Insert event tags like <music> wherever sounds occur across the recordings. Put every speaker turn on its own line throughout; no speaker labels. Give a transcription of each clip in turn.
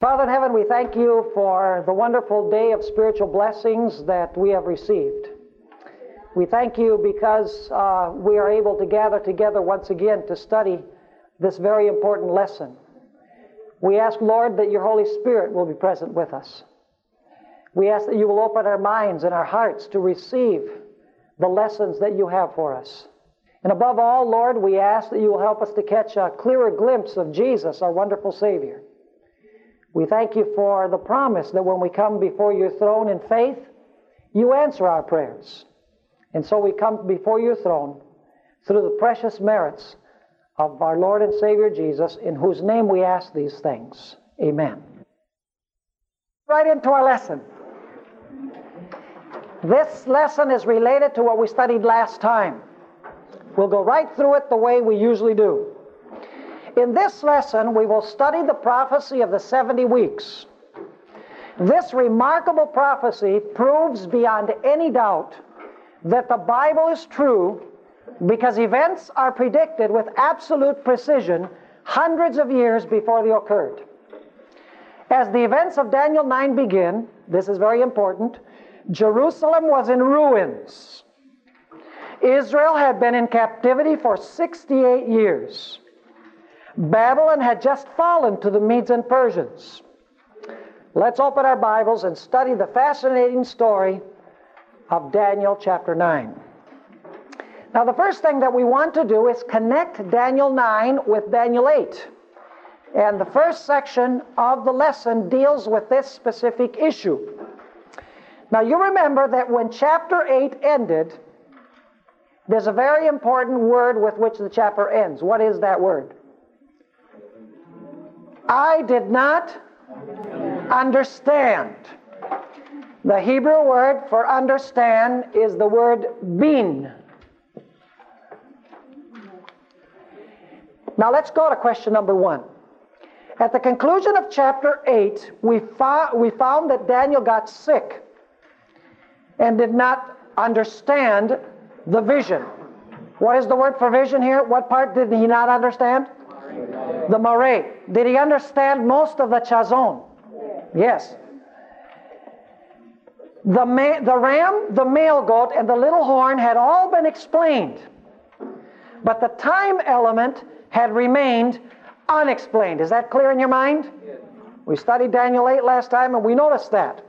Father in heaven, we thank you for the wonderful day of spiritual blessings that we have received. We thank you because uh, we are able to gather together once again to study this very important lesson. We ask, Lord, that your Holy Spirit will be present with us. We ask that you will open our minds and our hearts to receive the lessons that you have for us. And above all, Lord, we ask that you will help us to catch a clearer glimpse of Jesus, our wonderful Savior. We thank you for the promise that when we come before your throne in faith, you answer our prayers. And so we come before your throne through the precious merits of our Lord and Savior Jesus, in whose name we ask these things. Amen. Right into our lesson. This lesson is related to what we studied last time. We'll go right through it the way we usually do. In this lesson, we will study the prophecy of the 70 weeks. This remarkable prophecy proves beyond any doubt that the Bible is true because events are predicted with absolute precision hundreds of years before they occurred. As the events of Daniel 9 begin, this is very important, Jerusalem was in ruins. Israel had been in captivity for 68 years. Babylon had just fallen to the Medes and Persians. Let's open our Bibles and study the fascinating story of Daniel chapter 9. Now, the first thing that we want to do is connect Daniel 9 with Daniel 8. And the first section of the lesson deals with this specific issue. Now, you remember that when chapter 8 ended, there's a very important word with which the chapter ends. What is that word? I did not understand. The Hebrew word for understand is the word bin. Now let's go to question number one. At the conclusion of chapter 8, we, fo- we found that Daniel got sick and did not understand the vision. What is the word for vision here? What part did he not understand? The Mare. Did he understand most of the Chazon? Yes. The, ma- the ram, the male goat, and the little horn had all been explained. But the time element had remained unexplained. Is that clear in your mind? We studied Daniel 8 last time and we noticed that.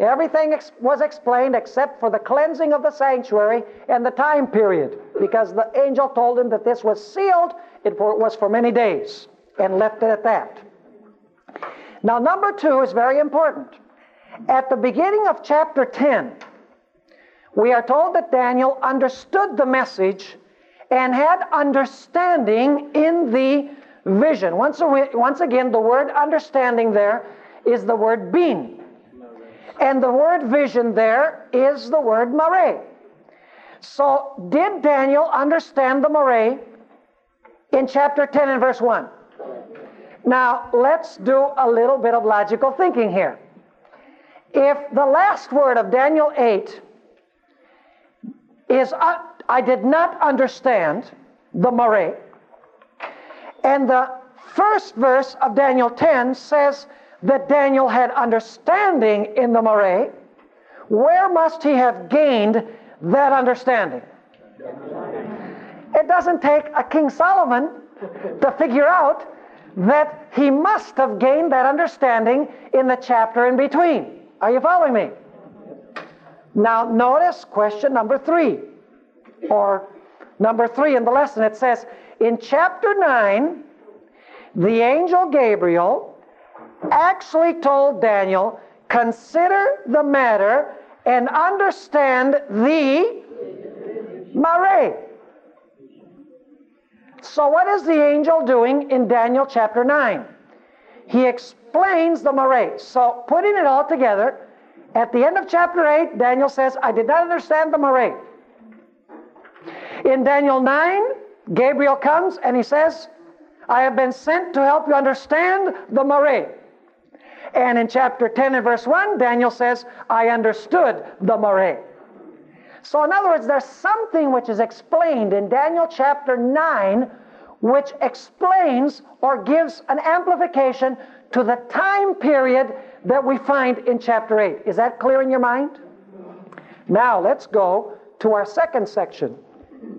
Everything ex- was explained except for the cleansing of the sanctuary and the time period, because the angel told him that this was sealed, it was for many days, and left it at that. Now, number two is very important. At the beginning of chapter 10, we are told that Daniel understood the message and had understanding in the vision. Once, once again, the word understanding there is the word bin. And the word vision there is the word mare. So, did Daniel understand the mare in chapter 10 and verse 1? Now, let's do a little bit of logical thinking here. If the last word of Daniel 8 is, uh, I did not understand the mare, and the first verse of Daniel 10 says that Daniel had understanding in the mare, where must he have gained that understanding? It doesn't take a King Solomon to figure out that he must have gained that understanding in the chapter in between. Are you following me? Now, notice question number three, or number three in the lesson. It says, in chapter 9, the angel Gabriel actually told Daniel, consider the matter and understand the mare. So, what is the angel doing in Daniel chapter 9? He explains the mare. So, putting it all together, at the end of chapter 8, Daniel says, I did not understand the mare. In Daniel 9, Gabriel comes and he says, I have been sent to help you understand the mare. And in chapter 10 and verse 1, Daniel says, I understood the mare. So, in other words, there's something which is explained in Daniel chapter 9 which explains or gives an amplification to the time period that we find in chapter 8. Is that clear in your mind? Now let's go to our second section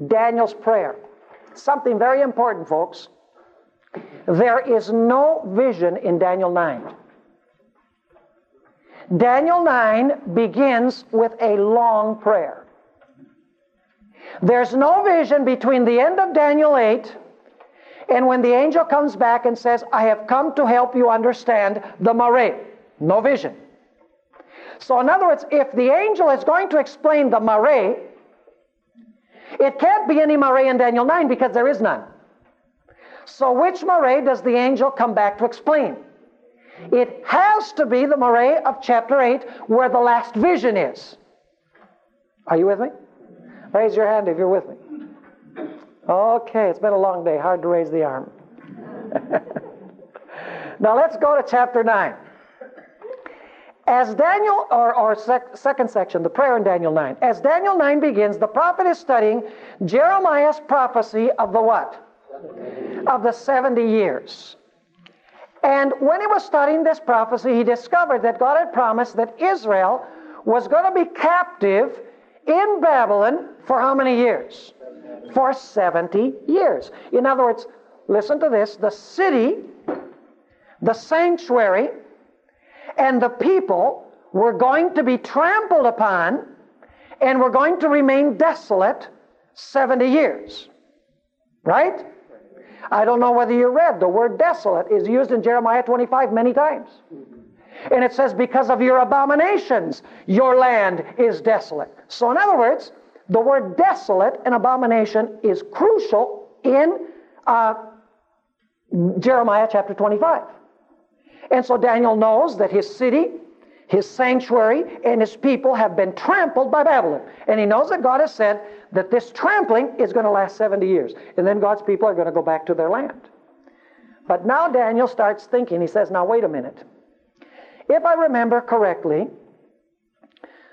Daniel's prayer. Something very important, folks. There is no vision in Daniel 9. Daniel 9 begins with a long prayer. There's no vision between the end of Daniel 8 and when the angel comes back and says, I have come to help you understand the Mare. No vision. So, in other words, if the angel is going to explain the Mare, it can't be any Mare in Daniel 9 because there is none. So, which Mare does the angel come back to explain? It has to be the Mare of chapter 8 where the last vision is. Are you with me? Raise your hand if you're with me. Okay, it's been a long day. Hard to raise the arm. <laughs> now let's go to chapter 9. As Daniel, or, or sec, second section, the prayer in Daniel 9. As Daniel 9 begins, the prophet is studying Jeremiah's prophecy of the what? Of the 70 years. And when he was studying this prophecy, he discovered that God had promised that Israel was going to be captive in Babylon for how many years? For 70 years. In other words, listen to this the city, the sanctuary, and the people were going to be trampled upon and were going to remain desolate 70 years. Right? I don't know whether you read the word desolate is used in Jeremiah 25 many times. And it says, because of your abominations, your land is desolate. So, in other words, the word desolate and abomination is crucial in uh, Jeremiah chapter 25. And so Daniel knows that his city, his sanctuary, and his people have been trampled by Babylon. And he knows that God has said that this trampling is going to last 70 years. And then God's people are going to go back to their land. But now Daniel starts thinking, he says, Now, wait a minute. If I remember correctly,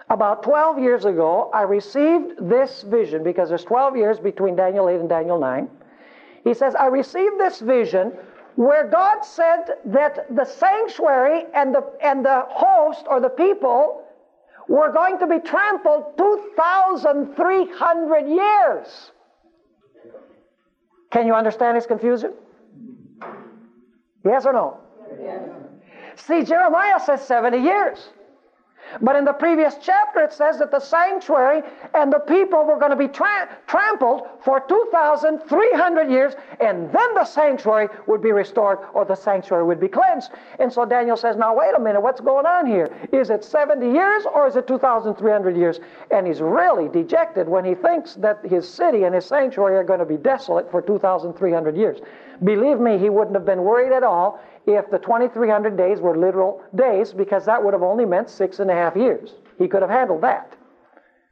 about 12 years ago, I received this vision because there's 12 years between Daniel 8 and Daniel 9. He says, I received this vision where God said that the sanctuary and the, and the host or the people were going to be trampled 2,300 years. Can you understand his confusion? Yes or no? Yes. See, Jeremiah says 70 years. But in the previous chapter, it says that the sanctuary and the people were going to be tra- trampled for 2,300 years, and then the sanctuary would be restored or the sanctuary would be cleansed. And so Daniel says, Now, wait a minute, what's going on here? Is it 70 years or is it 2,300 years? And he's really dejected when he thinks that his city and his sanctuary are going to be desolate for 2,300 years. Believe me, he wouldn't have been worried at all if the 2,300 days were literal days, because that would have only meant six and a half years. He could have handled that.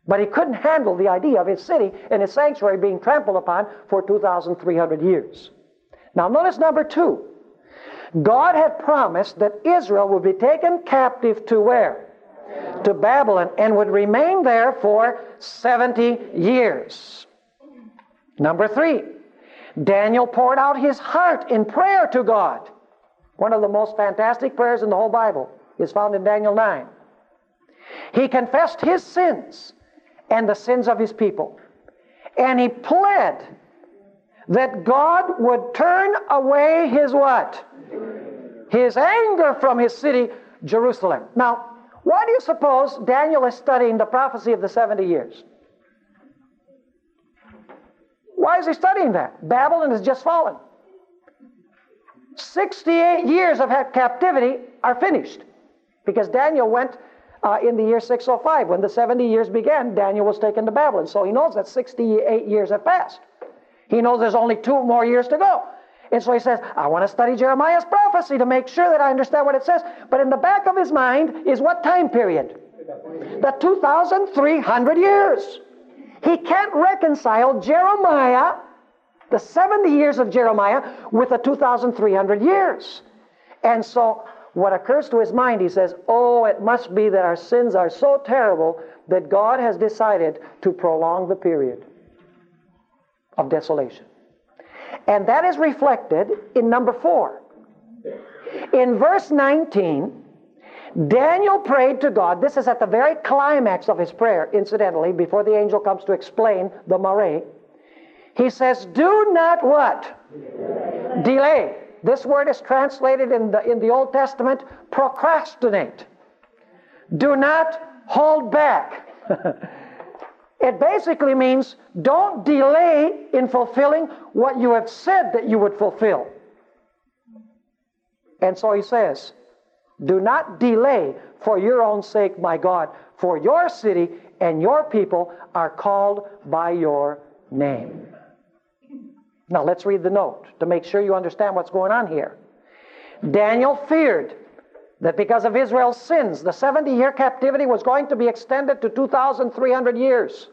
But he couldn't handle the idea of his city and his sanctuary being trampled upon for 2,300 years. Now, notice number two. God had promised that Israel would be taken captive to where? To Babylon and would remain there for 70 years. Number three, Daniel poured out his heart in prayer to God. One of the most fantastic prayers in the whole Bible is found in Daniel 9. He confessed his sins and the sins of his people. And he pled that God would turn away his what? His anger from his city, Jerusalem. Now, why do you suppose Daniel is studying the prophecy of the 70 years? Why is he studying that? Babylon has just fallen. 68 years of captivity are finished because Daniel went uh, in the year 605. When the 70 years began, Daniel was taken to Babylon. So he knows that 68 years have passed. He knows there's only two more years to go. And so he says, I want to study Jeremiah's prophecy to make sure that I understand what it says. But in the back of his mind is what time period? The 2,300 years. He can't reconcile Jeremiah the 70 years of Jeremiah with the 2,300 years. And so, what occurs to his mind, he says, Oh, it must be that our sins are so terrible that God has decided to prolong the period of desolation. And that is reflected in number four. In verse 19, Daniel prayed to God. This is at the very climax of his prayer, incidentally, before the angel comes to explain the mare. He says, Do not what? Delay. Delay. This word is translated in the, in the Old Testament procrastinate. Do not hold back. <laughs> it basically means don't delay in fulfilling what you have said that you would fulfill. And so he says, Do not delay for your own sake, my God, for your city and your people are called by your name. Now let's read the note to make sure you understand what's going on here. Daniel feared that because of Israel's sins, the 70 year captivity was going to be extended to 2,300 years.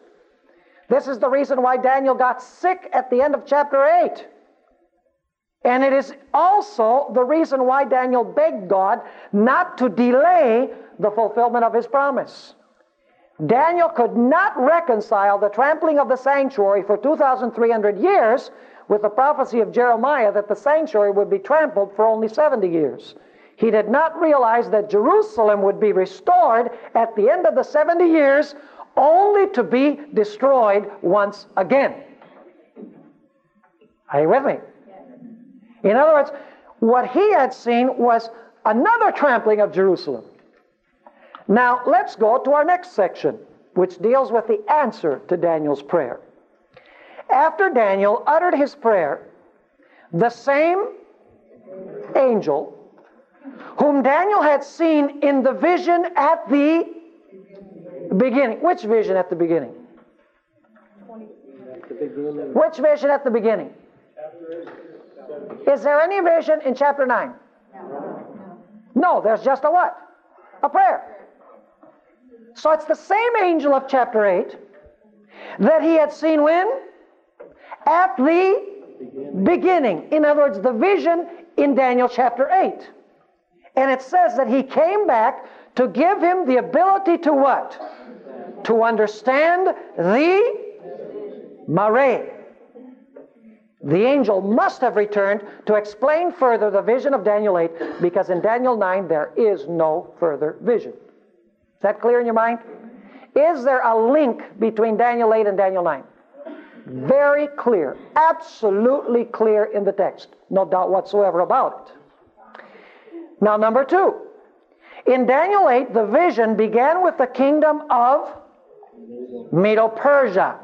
This is the reason why Daniel got sick at the end of chapter 8. And it is also the reason why Daniel begged God not to delay the fulfillment of his promise. Daniel could not reconcile the trampling of the sanctuary for 2,300 years with the prophecy of Jeremiah that the sanctuary would be trampled for only 70 years. He did not realize that Jerusalem would be restored at the end of the 70 years only to be destroyed once again. Are you with me? In other words, what he had seen was another trampling of Jerusalem. Now, let's go to our next section, which deals with the answer to Daniel's prayer. After Daniel uttered his prayer, the same angel whom Daniel had seen in the vision at the beginning. Which vision at the beginning? Which vision at the beginning? Is there any vision in chapter 9? No, there's just a what? A prayer. So it's the same angel of chapter 8 that he had seen when? At the beginning. beginning. In other words, the vision in Daniel chapter 8. And it says that he came back to give him the ability to what? To understand the mare. The angel must have returned to explain further the vision of Daniel 8 because in Daniel 9 there is no further vision. Is that clear in your mind? Is there a link between Daniel 8 and Daniel 9? Very clear, absolutely clear in the text. No doubt whatsoever about it. Now, number two. In Daniel 8, the vision began with the kingdom of Medo Persia.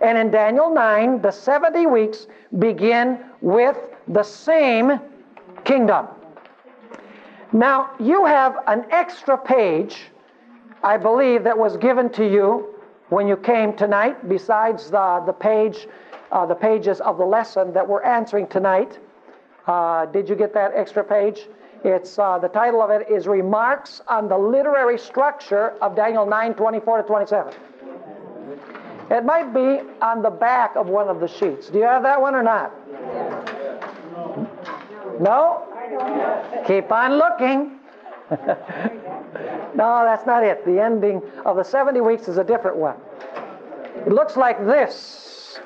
And in Daniel 9, the 70 weeks begin with the same kingdom. Now, you have an extra page, I believe, that was given to you when you came tonight, besides the, the page, uh, the pages of the lesson that we're answering tonight. Uh, did you get that extra page? It's uh, the title of it is Remarks on the Literary Structure of Daniel 9, 24 to 27. It might be on the back of one of the sheets. Do you have that one or not? No? Keep on looking. <laughs> no, that's not it. The ending of the 70 weeks is a different one. It looks like this.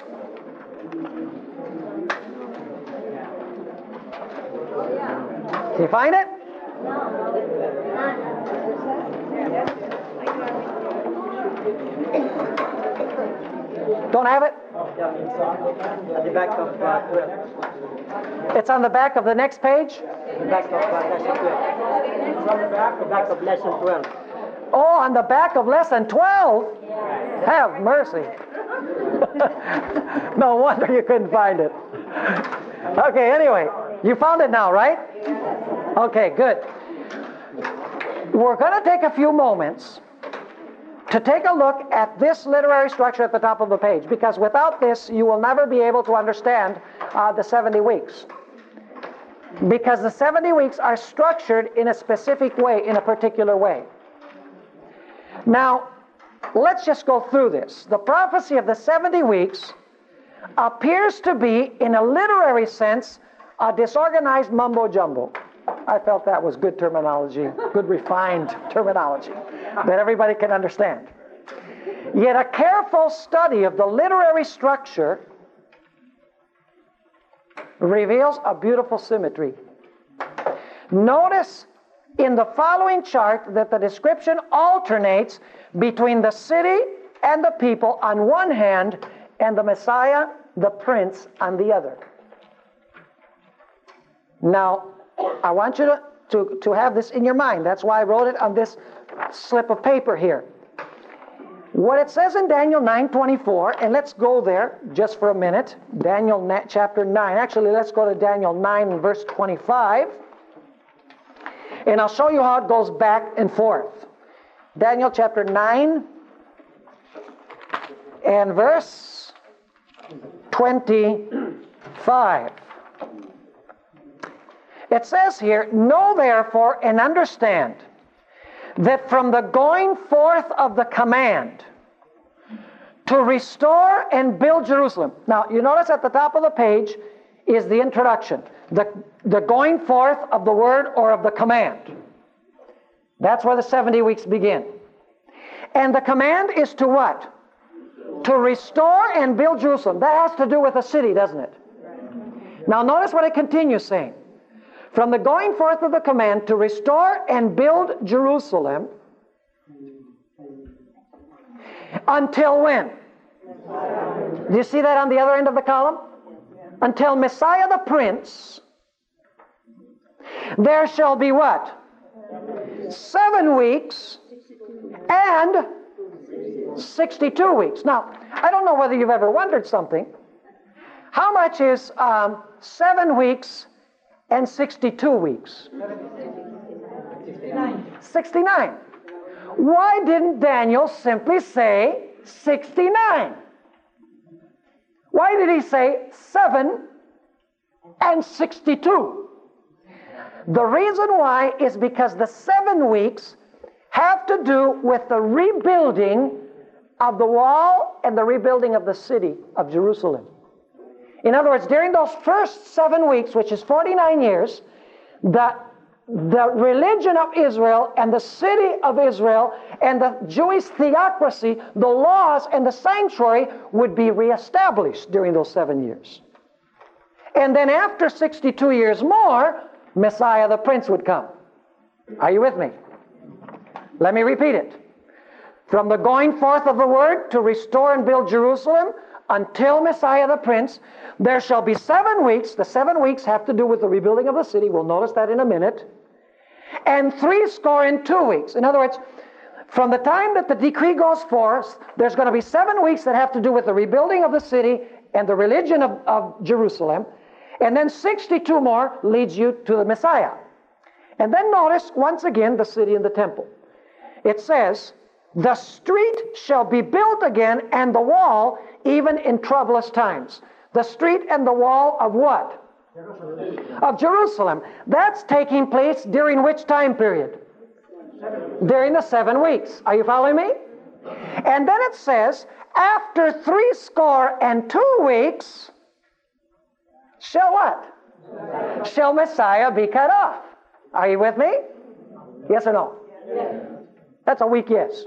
Can you find it? Don't have it? It's on the back of the next page? The back of lesson 12. It's on the back, the back of lesson 12. Oh, on the back of lesson 12? Have mercy. <laughs> no wonder you couldn't find it. Okay, anyway, you found it now, right? Okay, good. We're going to take a few moments to take a look at this literary structure at the top of the page, because without this, you will never be able to understand uh, the 70 weeks. Because the 70 weeks are structured in a specific way, in a particular way. Now, let's just go through this. The prophecy of the 70 weeks appears to be, in a literary sense, a disorganized mumbo jumbo. I felt that was good terminology, good refined terminology that everybody can understand. Yet a careful study of the literary structure reveals a beautiful symmetry. Notice in the following chart that the description alternates between the city and the people on one hand and the Messiah, the prince, on the other. Now, I want you to, to, to have this in your mind. That's why I wrote it on this slip of paper here. What it says in Daniel 9:24, and let's go there just for a minute. Daniel chapter 9. Actually, let's go to Daniel 9 verse 25. And I'll show you how it goes back and forth. Daniel chapter 9 and verse 25. It says here, Know therefore and understand that from the going forth of the command to restore and build Jerusalem. Now, you notice at the top of the page is the introduction, the, the going forth of the word or of the command. That's where the 70 weeks begin. And the command is to what? To restore and build Jerusalem. That has to do with a city, doesn't it? Now, notice what it continues saying. From the going forth of the command to restore and build Jerusalem until when? Do you see that on the other end of the column? Until Messiah the Prince, there shall be what? Seven weeks and 62 weeks. Now, I don't know whether you've ever wondered something. How much is um, seven weeks and 62 weeks? 69. Why didn't Daniel simply say 69? Why did he say 7 and 62? The reason why is because the seven weeks have to do with the rebuilding of the wall and the rebuilding of the city of Jerusalem. In other words, during those first seven weeks, which is 49 years, the, the religion of Israel and the city of Israel and the Jewish theocracy, the laws and the sanctuary would be reestablished during those seven years. And then after 62 years more, Messiah the Prince would come. Are you with me? Let me repeat it. From the going forth of the word to restore and build Jerusalem until Messiah the Prince, there shall be seven weeks. The seven weeks have to do with the rebuilding of the city. We'll notice that in a minute. And three score in two weeks. In other words, from the time that the decree goes forth, there's going to be seven weeks that have to do with the rebuilding of the city and the religion of, of Jerusalem. And then 62 more leads you to the Messiah. And then notice once again the city and the temple. It says, The street shall be built again, and the wall, even in troublous times. The street and the wall of what? Jerusalem. Of Jerusalem. That's taking place during which time period? During the seven weeks. Are you following me? And then it says, after three score and two weeks, shall what? Shall Messiah be cut off? Are you with me? Yes or no? Yes. That's a weak yes.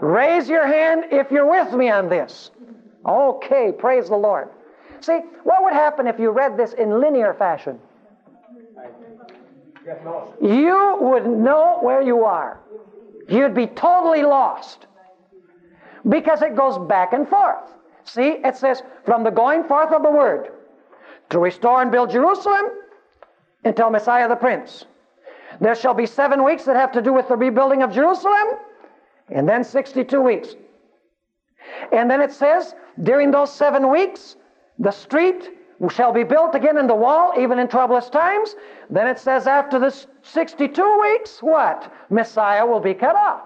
Raise your hand if you're with me on this. Okay, praise the Lord. See, what would happen if you read this in linear fashion? You would know where you are. You'd be totally lost because it goes back and forth. See, it says, from the going forth of the word to restore and build Jerusalem until Messiah the Prince. There shall be seven weeks that have to do with the rebuilding of Jerusalem, and then 62 weeks. And then it says, during those seven weeks, the street shall be built again in the wall, even in troublous times. Then it says, after the 62 weeks, what? Messiah will be cut off.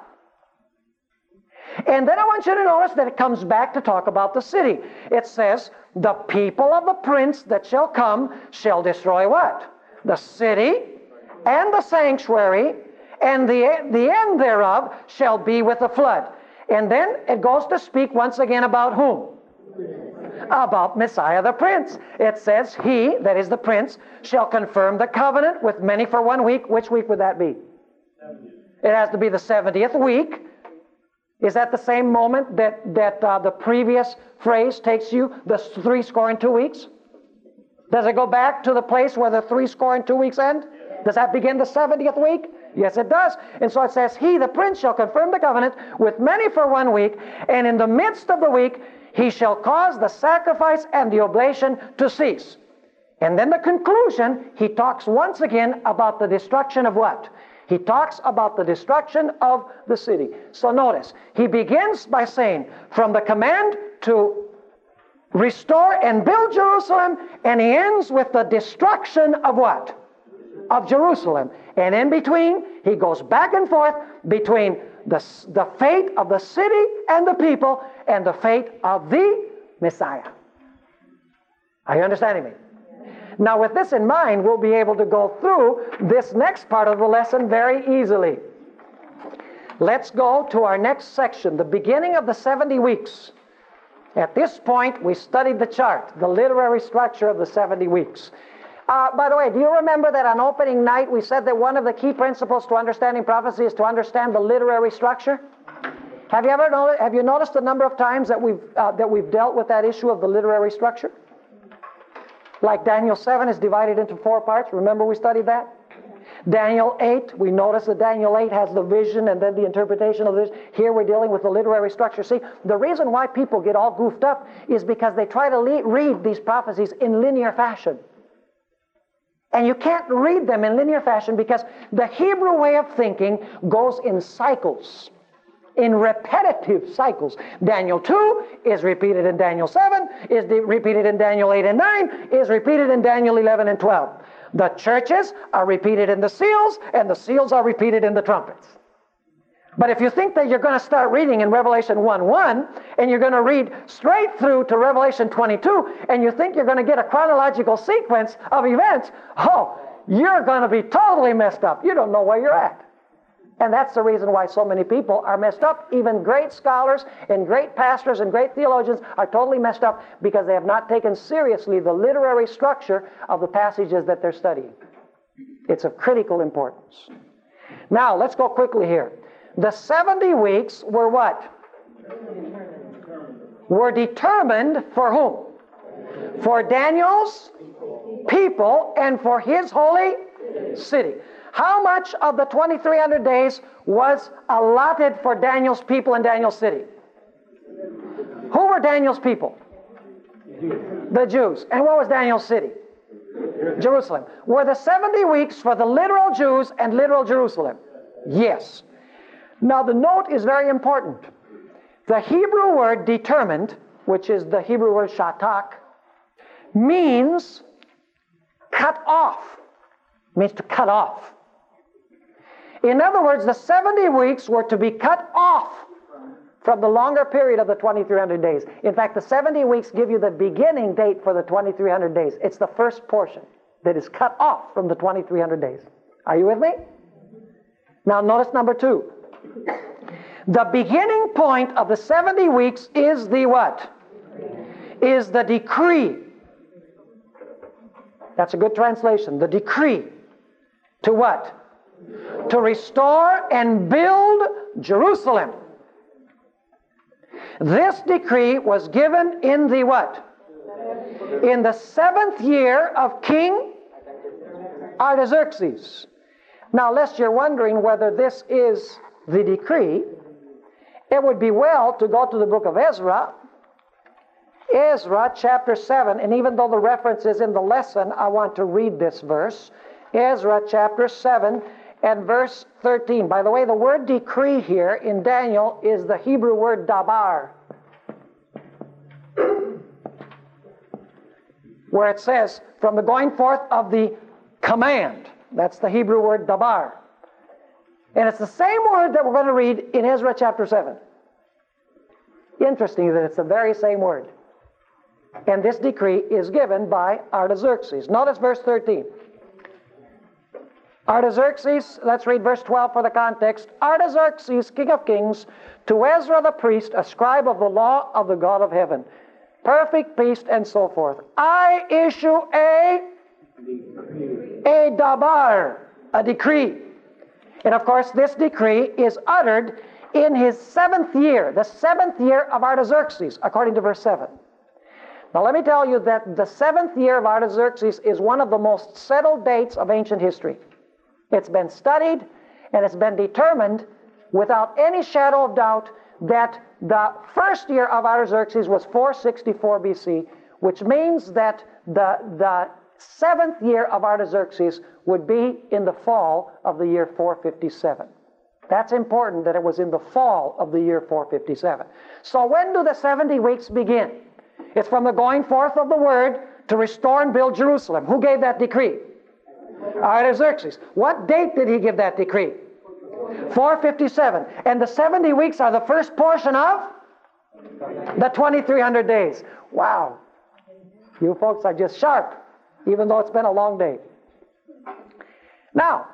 And then I want you to notice that it comes back to talk about the city. It says, The people of the prince that shall come shall destroy what? The city and the sanctuary, and the, the end thereof shall be with the flood. And then it goes to speak once again about whom? About Messiah the Prince. It says, He, that is the Prince, shall confirm the covenant with many for one week. Which week would that be? It has to be the 70th week is that the same moment that, that uh, the previous phrase takes you, the three score and two weeks? Does it go back to the place where the three score and two weeks end? Does that begin the 70th week? Yes, it does. And so it says, He, the prince, shall confirm the covenant with many for one week, and in the midst of the week he shall cause the sacrifice and the oblation to cease. And then the conclusion, he talks once again about the destruction of what? He talks about the destruction of the city. So notice, he begins by saying, from the command to restore and build Jerusalem, and he ends with the destruction of what? Of Jerusalem. And in between, he goes back and forth between the, the fate of the city and the people and the fate of the Messiah. Are you understanding me? Now, with this in mind, we'll be able to go through this next part of the lesson very easily. Let's go to our next section, the beginning of the 70 weeks. At this point, we studied the chart, the literary structure of the 70 weeks. Uh, by the way, do you remember that on opening night we said that one of the key principles to understanding prophecy is to understand the literary structure? Have you ever noticed, have you noticed the number of times that we've, uh, that we've dealt with that issue of the literary structure? Like Daniel 7 is divided into four parts. Remember we studied that? Daniel 8, we notice that Daniel 8 has the vision and then the interpretation of this. Here we're dealing with the literary structure. See, the reason why people get all goofed up is because they try to le- read these prophecies in linear fashion. And you can't read them in linear fashion because the Hebrew way of thinking goes in cycles in repetitive cycles. Daniel 2 is repeated in Daniel 7, is repeated in Daniel 8 and 9, is repeated in Daniel 11 and 12. The churches are repeated in the seals, and the seals are repeated in the trumpets. But if you think that you're going to start reading in Revelation 1 1, and you're going to read straight through to Revelation 22, and you think you're going to get a chronological sequence of events, oh, you're going to be totally messed up. You don't know where you're at. And that's the reason why so many people are messed up. Even great scholars and great pastors and great theologians are totally messed up because they have not taken seriously the literary structure of the passages that they're studying. It's of critical importance. Now, let's go quickly here. The 70 weeks were what? Were determined for whom? For Daniel's people and for his holy city. How much of the 2300 days was allotted for Daniel's people in Daniel's city? Who were Daniel's people? The Jews. And what was Daniel's city? Jerusalem. Were the 70 weeks for the literal Jews and literal Jerusalem? Yes. Now the note is very important. The Hebrew word determined, which is the Hebrew word shatak, means cut off. Means to cut off. In other words, the 70 weeks were to be cut off from the longer period of the 2300 days. In fact, the 70 weeks give you the beginning date for the 2300 days. It's the first portion that is cut off from the 2300 days. Are you with me? Now, notice number two. The beginning point of the 70 weeks is the what? Is the decree. That's a good translation. The decree. To what? to restore and build Jerusalem. This decree was given in the what? In the seventh year of King Artaxerxes. Now, lest you're wondering whether this is the decree, it would be well to go to the book of Ezra, Ezra chapter 7, and even though the reference is in the lesson, I want to read this verse. Ezra chapter 7 and verse 13. By the way, the word decree here in Daniel is the Hebrew word dabar. Where it says, from the going forth of the command. That's the Hebrew word dabar. And it's the same word that we're going to read in Ezra chapter 7. Interesting that it's the very same word. And this decree is given by Artaxerxes. Notice verse 13. Artaxerxes, let's read verse 12 for the context. Artaxerxes, king of kings, to Ezra the priest, a scribe of the law of the God of heaven, perfect peace, and so forth. I issue a a dabar, a decree. And of course, this decree is uttered in his seventh year, the seventh year of Artaxerxes, according to verse 7. Now, let me tell you that the seventh year of Artaxerxes is one of the most settled dates of ancient history. It's been studied and it's been determined without any shadow of doubt that the first year of Artaxerxes was 464 BC, which means that the, the seventh year of Artaxerxes would be in the fall of the year 457. That's important that it was in the fall of the year 457. So when do the 70 weeks begin? It's from the going forth of the word to restore and build Jerusalem. Who gave that decree? Artaxerxes. What date did he give that decree? 457. And the 70 weeks are the first portion of the 2300 days. Wow. You folks are just sharp, even though it's been a long day. Now,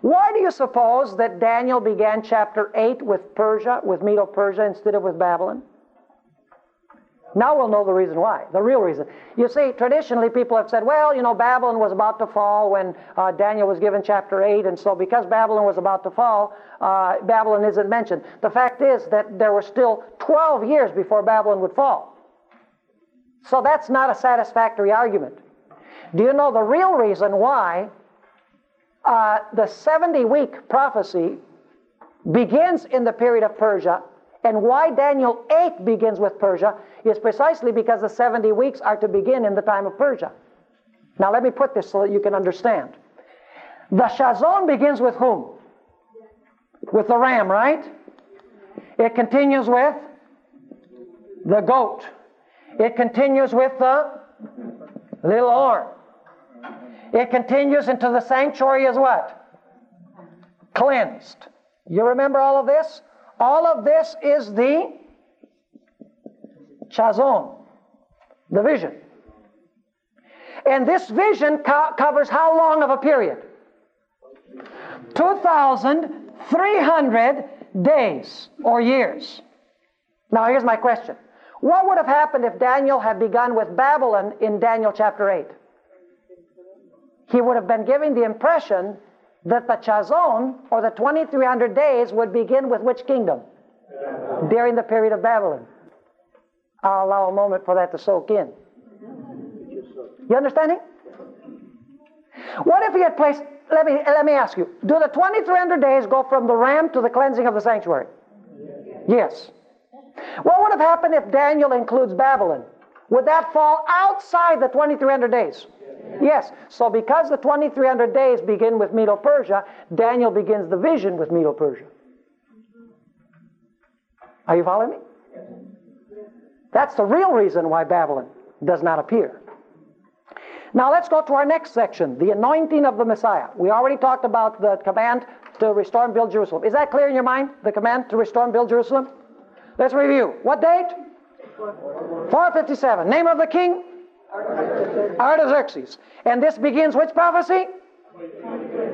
why do you suppose that Daniel began chapter 8 with Persia, with Medo Persia, instead of with Babylon? Now we'll know the reason why, the real reason. You see, traditionally people have said, well, you know, Babylon was about to fall when uh, Daniel was given chapter 8, and so because Babylon was about to fall, uh, Babylon isn't mentioned. The fact is that there were still 12 years before Babylon would fall. So that's not a satisfactory argument. Do you know the real reason why uh, the 70 week prophecy begins in the period of Persia and why Daniel 8 begins with Persia is precisely because the 70 weeks are to begin in the time of Persia. Now, let me put this so that you can understand. The Chazon begins with whom? With the ram, right? It continues with the goat. It continues with the little horn. It continues into the sanctuary as what? Cleansed. You remember all of this? All of this is the chazon, the vision. And this vision co- covers how long of a period? 2,300 days or years. Now, here's my question What would have happened if Daniel had begun with Babylon in Daniel chapter 8? He would have been giving the impression that the Chazon, or the 2300 days, would begin with which kingdom? During the period of Babylon. I'll allow a moment for that to soak in. You understanding? What if he had placed, let me, let me ask you, do the 2300 days go from the ram to the cleansing of the sanctuary? Yes. What would have happened if Daniel includes Babylon? Would that fall outside the 2300 days? Yes. So because the 2300 days begin with Medo Persia, Daniel begins the vision with Medo Persia. Are you following me? That's the real reason why Babylon does not appear. Now let's go to our next section, the anointing of the Messiah. We already talked about the command to restore and build Jerusalem. Is that clear in your mind? The command to restore and build Jerusalem? Let's review. What date? 457. Name of the king? Artaxerxes. And this begins which prophecy?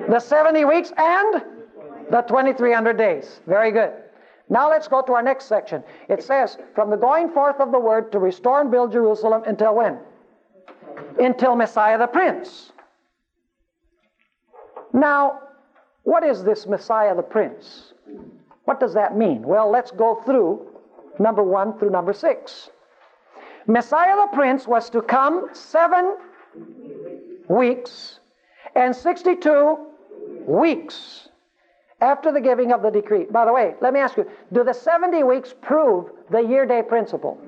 The 70 weeks and the 2300 days. Very good. Now let's go to our next section. It says, from the going forth of the word to restore and build Jerusalem until when? Until Messiah the Prince. Now, what is this Messiah the Prince? What does that mean? Well, let's go through number one through number six. Messiah the Prince was to come seven weeks and 62 weeks after the giving of the decree. By the way, let me ask you do the 70 weeks prove the year day principle?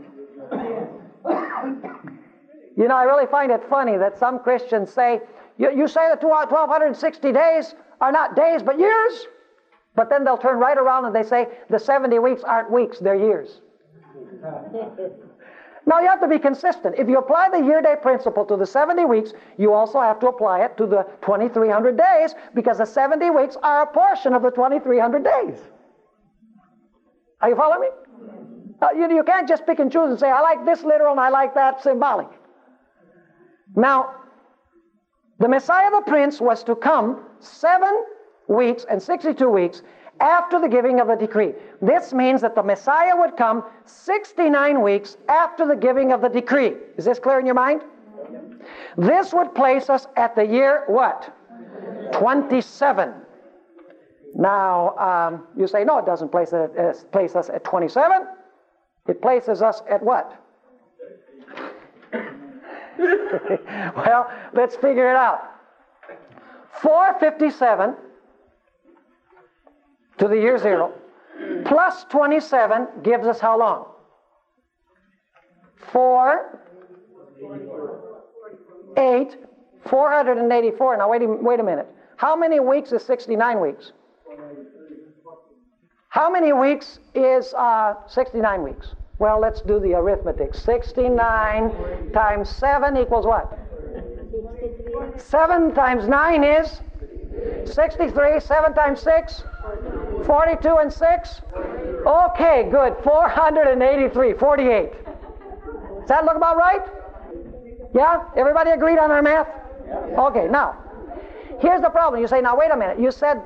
you know, I really find it funny that some Christians say, you, you say that 1260 days are not days but years, but then they'll turn right around and they say the 70 weeks aren't weeks, they're years. Now you have to be consistent. If you apply the year day principle to the 70 weeks, you also have to apply it to the 2300 days because the 70 weeks are a portion of the 2300 days. Are you following me? Uh, you, you can't just pick and choose and say, I like this literal and I like that symbolic. Now, the Messiah the Prince was to come seven weeks and 62 weeks after the giving of the decree. This means that the Messiah would come 69 weeks after the giving of the decree. Is this clear in your mind? This would place us at the year what? 27. Now, um, you say, no, it doesn't place, it, uh, place us at 27. It places us at what? <laughs> well, let's figure it out. 457 to the year zero plus 27 gives us how long? 4, 8, 484. Now, wait a, wait a minute. How many weeks is 69 weeks? How many weeks is uh, 69 weeks? Well, let's do the arithmetic. 69 times 7 equals what? 7 times 9 is 63. 7 times 6? 42 and 6? Okay, good. 483, 48. Does that look about right? Yeah? Everybody agreed on our math? Okay, now, here's the problem. You say, now, wait a minute. You said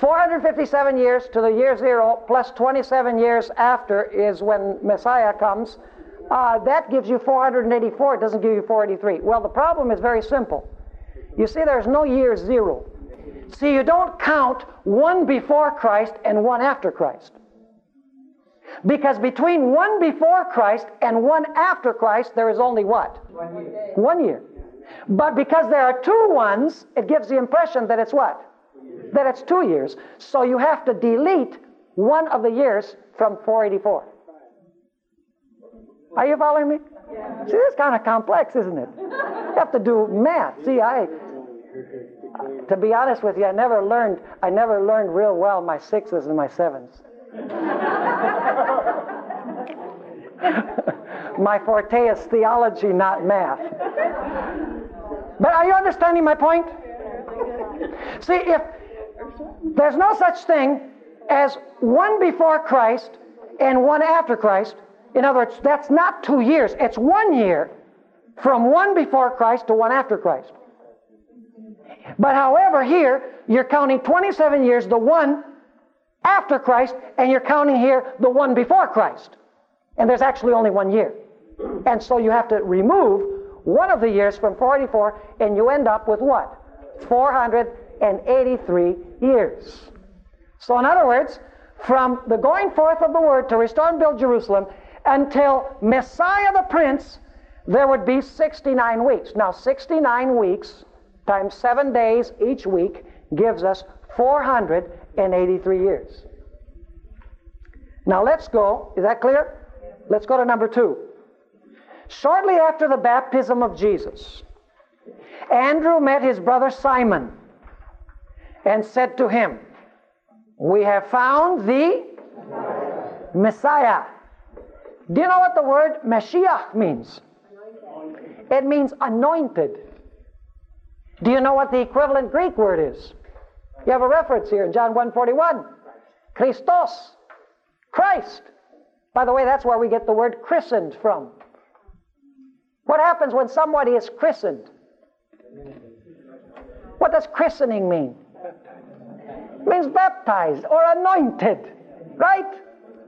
457 years to the year zero plus 27 years after is when Messiah comes. Uh, that gives you 484. It doesn't give you 483. Well, the problem is very simple. You see, there's no year zero. See, you don't count one before Christ and one after Christ. Because between one before Christ and one after Christ, there is only what?
One year.
One year. But because there are two ones, it gives the impression that it's what? That it's two years. So you have to delete one of the years from 484. Are you following me? See, this is kind of complex, isn't it? You have to do math. See, I, to be honest with you, I never learned. I never learned real well my sixes and my sevens. <laughs> my forte is theology, not math. But are you understanding my point? See, if there's no such thing as one before Christ and one after Christ, in other words, that's not two years, it's one year from one before Christ to one after Christ. But however, here, you're counting 27 years, the one after Christ, and you're counting here the one before Christ. And there's actually only one year. And so you have to remove one of the years from 44, and you end up with what? 483 years. So, in other words, from the going forth of the word to restore and build Jerusalem until Messiah the Prince, there would be 69 weeks. Now, 69 weeks times seven days each week gives us 483 years. Now, let's go. Is that clear? Let's go to number two. Shortly after the baptism of Jesus, Andrew met his brother Simon and said to him, We have found the Messiah. Do you know what the word Mashiach means? It means anointed. Do you know what the equivalent Greek word is? You have a reference here in John 1:41. Christos. Christ. By the way, that's where we get the word christened from. What happens when somebody is christened? What does christening mean? It means baptized or anointed, right?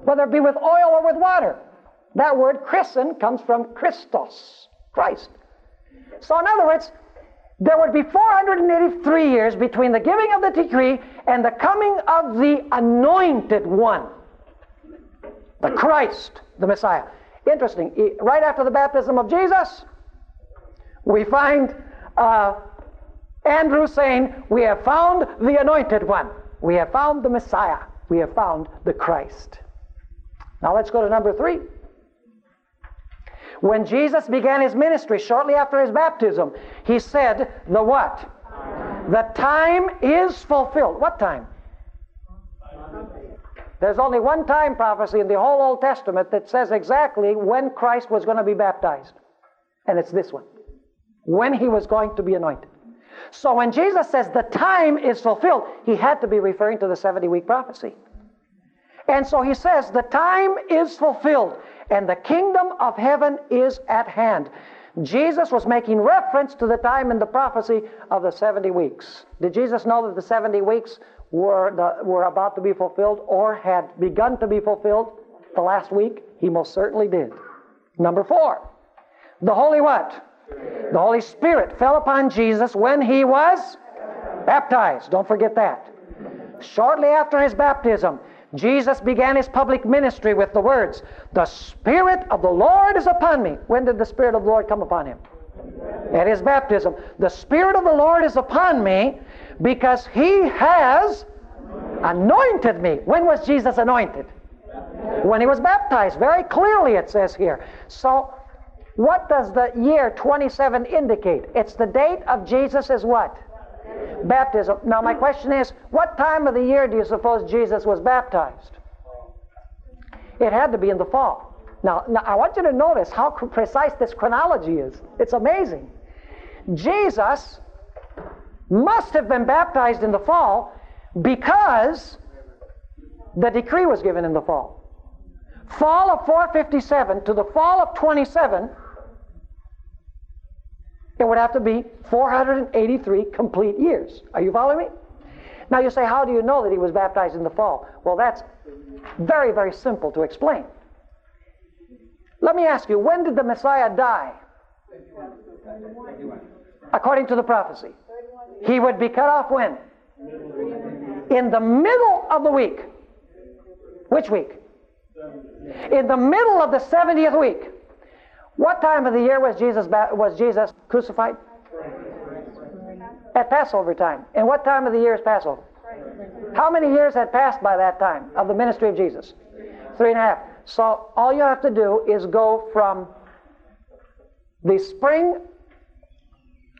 Whether it be with oil or with water. That word christen comes from Christos, Christ. So, in other words, there would be 483 years between the giving of the decree and the coming of the anointed one, the Christ, the Messiah. Interesting. Right after the baptism of Jesus, we find uh, Andrew saying, We have found the anointed one. We have found the Messiah. We have found the Christ. Now let's go to number three. When Jesus began his ministry shortly after his baptism, he said, The what? The time is fulfilled. What time? There's only one time prophecy in the whole Old Testament that says exactly when Christ was going to be baptized. And it's this one when he was going to be anointed. So when Jesus says the time is fulfilled, he had to be referring to the 70 week prophecy. And so he says, the time is fulfilled and the kingdom of heaven is at hand. Jesus was making reference to the time in the prophecy of the 70 weeks. Did Jesus know that the 70 weeks were, the, were about to be fulfilled or had begun to be fulfilled the last week? He most certainly did. Number four, the Holy what? The Holy Spirit fell upon Jesus when he was baptized. Don't forget that. Shortly after his baptism, Jesus began his public ministry with the words, The Spirit of the Lord is upon me. When did the Spirit of the Lord come upon him? At his baptism. The Spirit of the Lord is upon me because he has anointed me. When was Jesus anointed? When he was baptized. Very clearly it says here. So, what does the year 27 indicate? It's the date of Jesus' what? Baptism. Now, my question is, what time of the year do you suppose Jesus was baptized? It had to be in the fall. Now, now I want you to notice how precise this chronology is. It's amazing. Jesus must have been baptized in the fall because the decree was given in the fall. Fall of 457 to the fall of 27, it would have to be 483 complete years. Are you following me? Now you say, how do you know that he was baptized in the fall? Well, that's very, very simple to explain. Let me ask you, when did the Messiah die? According to the prophecy. He would be cut off when? In the middle of the week. Which week? In the middle of the 70th week. What time of the year was Jesus was Jesus crucified? At Passover time. And what time of the year is Passover? How many years had passed by that time of the ministry of Jesus? Three and a half. So all you have to do is go from the spring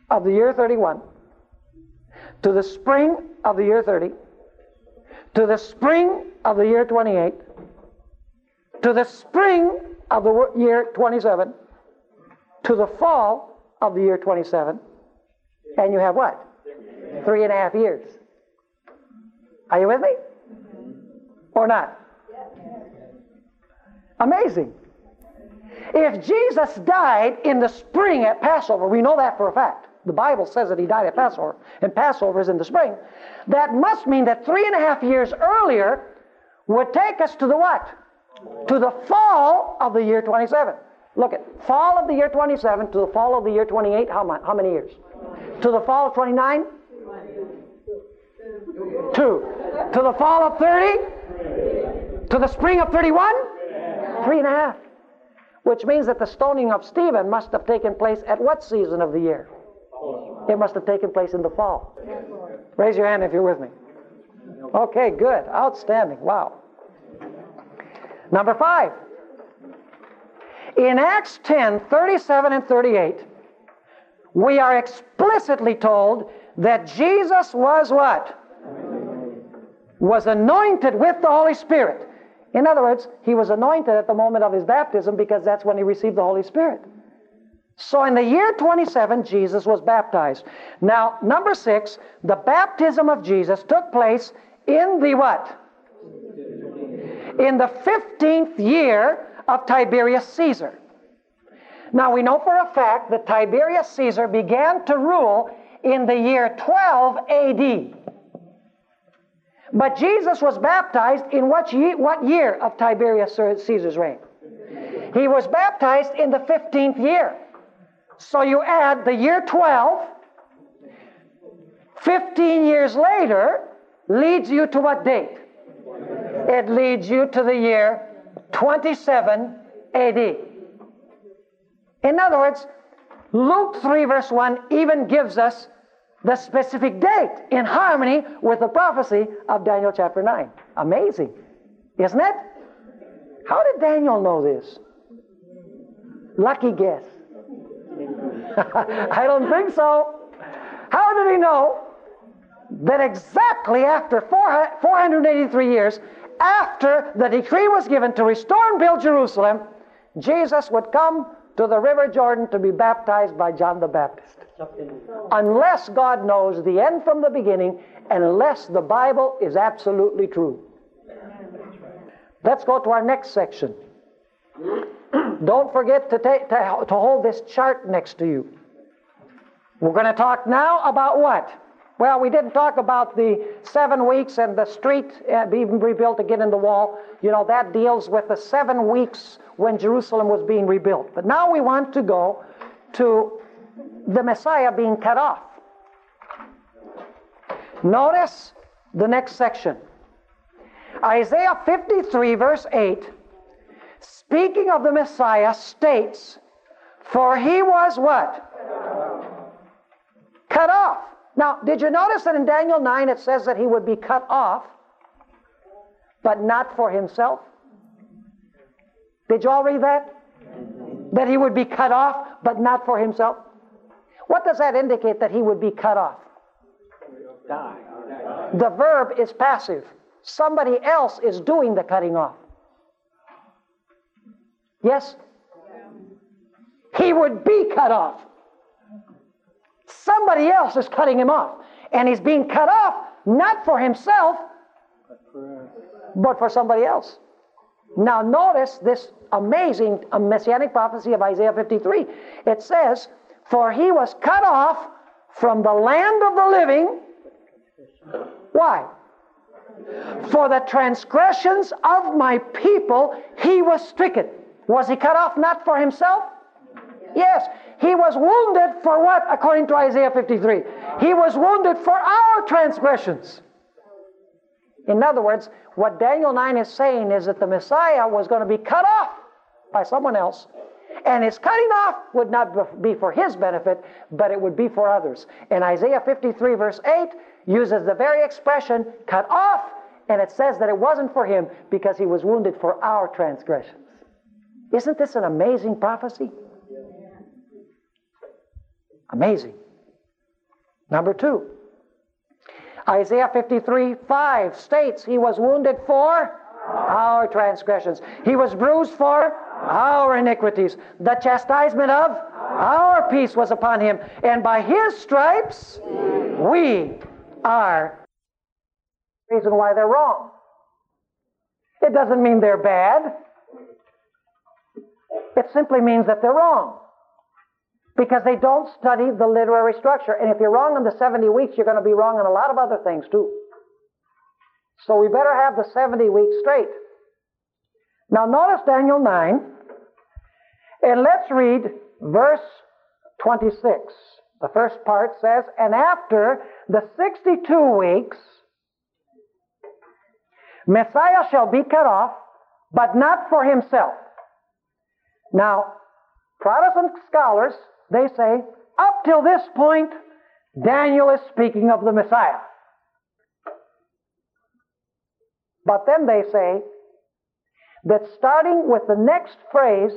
of the year 31 to the spring of the year 30, to the spring of the year 28, to the spring of the year 27, to the fall of the year 27, and you have what? Three and a half years. Are you with me? Or not? Amazing. If Jesus died in the spring at Passover, we know that for a fact. The Bible says that he died at Passover, and Passover is in the spring. That must mean that three and a half years earlier would take us to the what? To the fall of the year 27. Look at fall of the year 27 to the fall of the year 28. How, how many years? To the fall of 29? Two. To the fall of 30? To the spring of 31? Three and a half. Which means that the stoning of Stephen must have taken place at what season of the year? It must have taken place in the fall. Raise your hand if you're with me. Okay, good. Outstanding. Wow. Number five. In Acts 10 37 and 38, we are explicitly told that Jesus was what? Was anointed with the Holy Spirit. In other words, he was anointed at the moment of his baptism because that's when he received the Holy Spirit. So in the year 27, Jesus was baptized. Now, number six, the baptism of Jesus took place in the what? In the 15th year of Tiberius Caesar. Now, we know for a fact that Tiberius Caesar began to rule in the year 12 AD. But Jesus was baptized in what year, what year of Tiberius Caesar's reign? He was baptized in the 15th year. So you add the year 12, 15 years later, leads you to what date? It leads you to the year 27 AD. In other words, Luke 3, verse 1 even gives us the specific date in harmony with the prophecy of Daniel chapter 9. Amazing, isn't it? How did Daniel know this? Lucky guess. <laughs> I don't think so. How did he know that exactly after 483 years, after the decree was given to restore and build Jerusalem, Jesus would come to the River Jordan to be baptized by John the Baptist? Unless God knows the end from the beginning, unless the Bible is absolutely true. Let's go to our next section. Don't forget to, to, to hold this chart next to you. We're going to talk now about what? Well, we didn't talk about the seven weeks and the street uh, being rebuilt again in the wall. You know, that deals with the seven weeks when Jerusalem was being rebuilt. But now we want to go to the Messiah being cut off. Notice the next section. Isaiah 53, verse 8, speaking of the Messiah, states, For he was what? Cut off. Now, did you notice that in Daniel 9 it says that he would be cut off, but not for himself? Did you all read that? That he would be cut off, but not for himself? What does that indicate that he would be cut off? Die. The verb is passive. Somebody else is doing the cutting off. Yes? He would be cut off. Somebody else is cutting him off. And he's being cut off not for himself, but for somebody else. Now, notice this amazing uh, messianic prophecy of Isaiah 53. It says, For he was cut off from the land of the living. Why? For the transgressions of my people he was stricken. Was he cut off not for himself? Yes. He was wounded for what, according to Isaiah 53? He was wounded for our transgressions. In other words, what Daniel 9 is saying is that the Messiah was going to be cut off by someone else. And his cutting off would not be for his benefit, but it would be for others. And Isaiah 53, verse 8, uses the very expression cut off, and it says that it wasn't for him because he was wounded for our transgressions. Isn't this an amazing prophecy? Amazing. Number two, Isaiah 53 5 states, He was wounded for our transgressions, He was bruised for our iniquities. The chastisement of our peace was upon Him, and by His stripes we are. Reason why they're wrong. It doesn't mean they're bad. It simply means that they're wrong because they don't study the literary structure. And if you're wrong on the 70 weeks, you're going to be wrong on a lot of other things too. So we better have the 70 weeks straight. Now notice Daniel 9, and let's read verse 26. The first part says, And after the 62 weeks, Messiah shall be cut off, but not for himself. Now, Protestant scholars they say, up till this point, Daniel is speaking of the Messiah. But then they say that starting with the next phrase,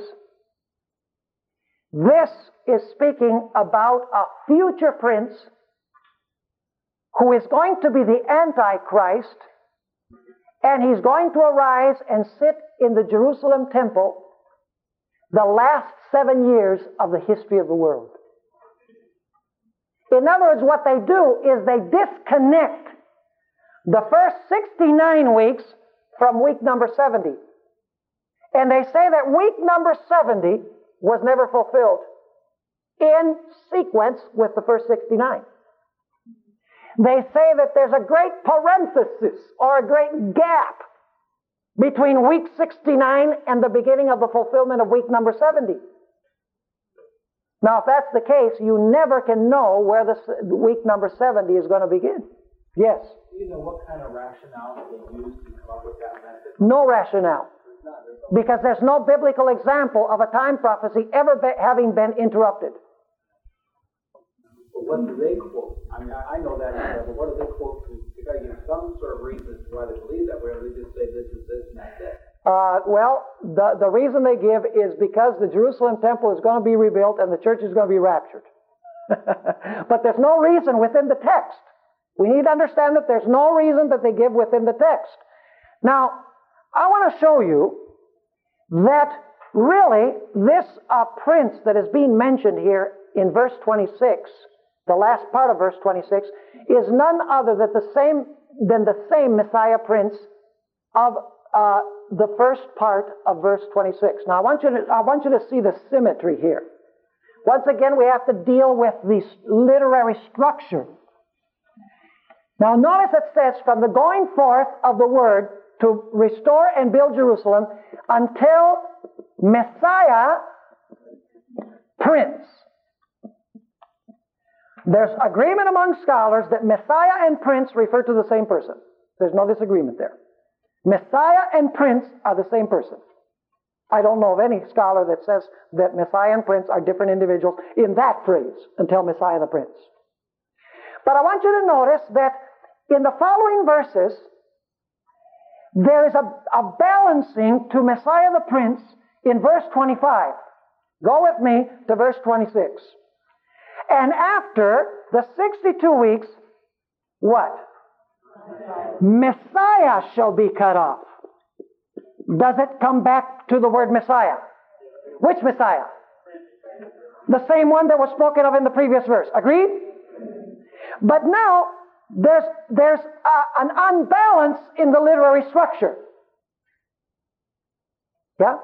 this is speaking about a future prince who is going to be the Antichrist, and he's going to arise and sit in the Jerusalem temple the last seven years of the history of the world. In other words, what they do is they disconnect the first 69 weeks from week number 70. And they say that week number 70 was never fulfilled in sequence with the first 69. They say that there's a great parenthesis or a great gap between week 69 and the beginning of the fulfillment of week number 70. Now, if that's the case, you never can know where the week number 70 is going to begin. Yes?
Do you know what kind of rationale they used to come up with that method?
No rationale. Because there's no biblical example of a time prophecy ever be, having been interrupted.
But what do they quote? I mean, I, know that, but what do they quote? Some sort of reason why they believe that, where they just say this is this and that's it.
Uh, well, the, the reason they give is because the Jerusalem temple is going to be rebuilt and the church is going to be raptured. <laughs> but there's no reason within the text. We need to understand that there's no reason that they give within the text. Now, I want to show you that really this uh, prince that is being mentioned here in verse 26, the last part of verse 26, is none other than the same, than the same Messiah prince of uh, the first part of verse 26. Now, I want, you to, I want you to see the symmetry here. Once again, we have to deal with the literary structure. Now, notice it says, from the going forth of the word to restore and build Jerusalem until Messiah, Prince. There's agreement among scholars that Messiah and Prince refer to the same person. There's no disagreement there. Messiah and prince are the same person. I don't know of any scholar that says that Messiah and prince are different individuals in that phrase until Messiah the prince. But I want you to notice that in the following verses, there is a, a balancing to Messiah the prince in verse 25. Go with me to verse 26. And after the 62 weeks, what? Messiah shall be cut off. Does it come back to the word Messiah? Which Messiah? The same one that was spoken of in the previous verse. Agreed? But now there's, there's a, an unbalance in the literary structure. Yeah?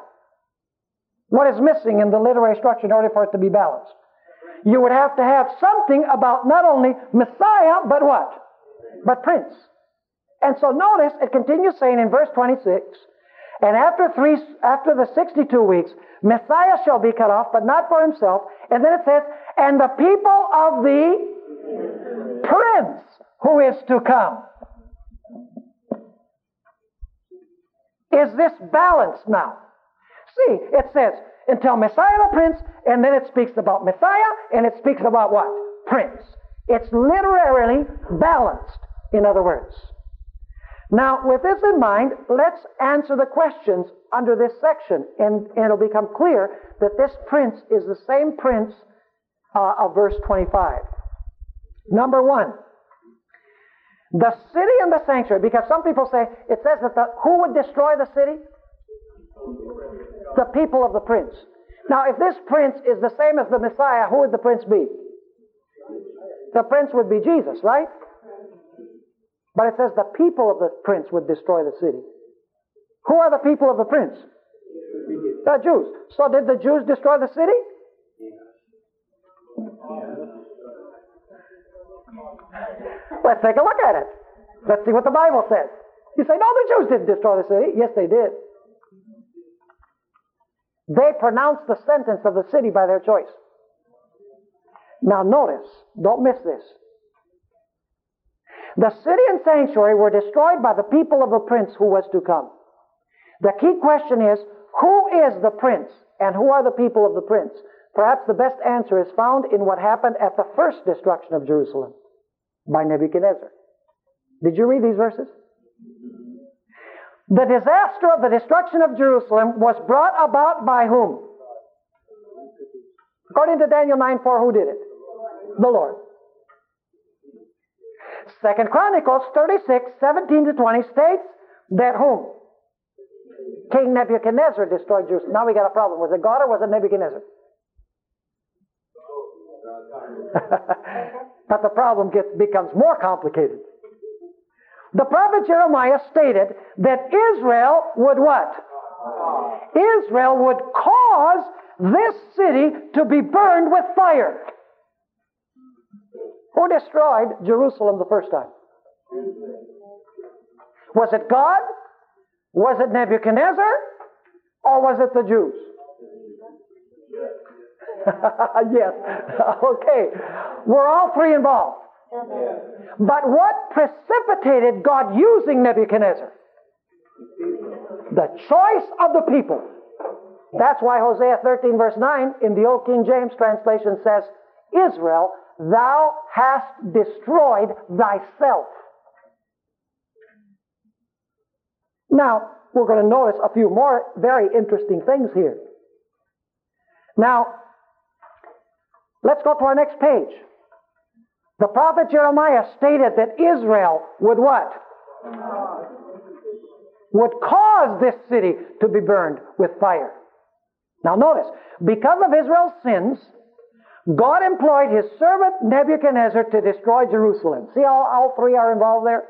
What is missing in the literary structure in order for it to be balanced? You would have to have something about not only Messiah, but what? But Prince. And so notice it continues saying in verse 26, and after three, after the 62 weeks, Messiah shall be cut off, but not for himself. And then it says, and the people of the prince who is to come. Is this balanced now? See, it says, until Messiah the prince, and then it speaks about Messiah, and it speaks about what? Prince. It's literally balanced, in other words. Now, with this in mind, let's answer the questions under this section, and, and it'll become clear that this prince is the same prince uh, of verse 25. Number one, the city and the sanctuary, because some people say, it says that the, who would destroy the city? The people of the prince. Now, if this prince is the same as the Messiah, who would the prince be? The prince would be Jesus, right? But it says the people of the prince would destroy the city. Who are the people of the prince? The Jews. So did the Jews destroy the city? Let's take a look at it. Let's see what the Bible says. You say, no, the Jews didn't destroy the city. Yes, they did. They pronounce the sentence of the city by their choice. Now, notice, don't miss this. The city and sanctuary were destroyed by the people of the prince who was to come. The key question is, who is the prince and who are the people of the prince? Perhaps the best answer is found in what happened at the first destruction of Jerusalem by Nebuchadnezzar. Did you read these verses? The disaster of the destruction of Jerusalem was brought about by whom? According to Daniel 9 4, who did it? The Lord. Second Chronicles 36, 17 to 20 states that whom? King Nebuchadnezzar destroyed Jerusalem. Now we got a problem. Was it God or was it Nebuchadnezzar? <laughs> but the problem gets, becomes more complicated. The prophet Jeremiah stated that Israel would what? Israel would cause this city to be burned with fire. Who destroyed Jerusalem the first time? Was it God? Was it Nebuchadnezzar? Or was it the Jews? <laughs> yes. <laughs> okay. We're all three involved. But what precipitated God using Nebuchadnezzar? The choice of the people. That's why Hosea 13, verse 9, in the Old King James translation says, Israel thou hast destroyed thyself. Now, we're going to notice a few more very interesting things here. Now, let's go to our next page. The prophet Jeremiah stated that Israel would what? Would cause this city to be burned with fire. Now notice, because of Israel's sins, God employed his servant Nebuchadnezzar to destroy Jerusalem. See how all three are involved there?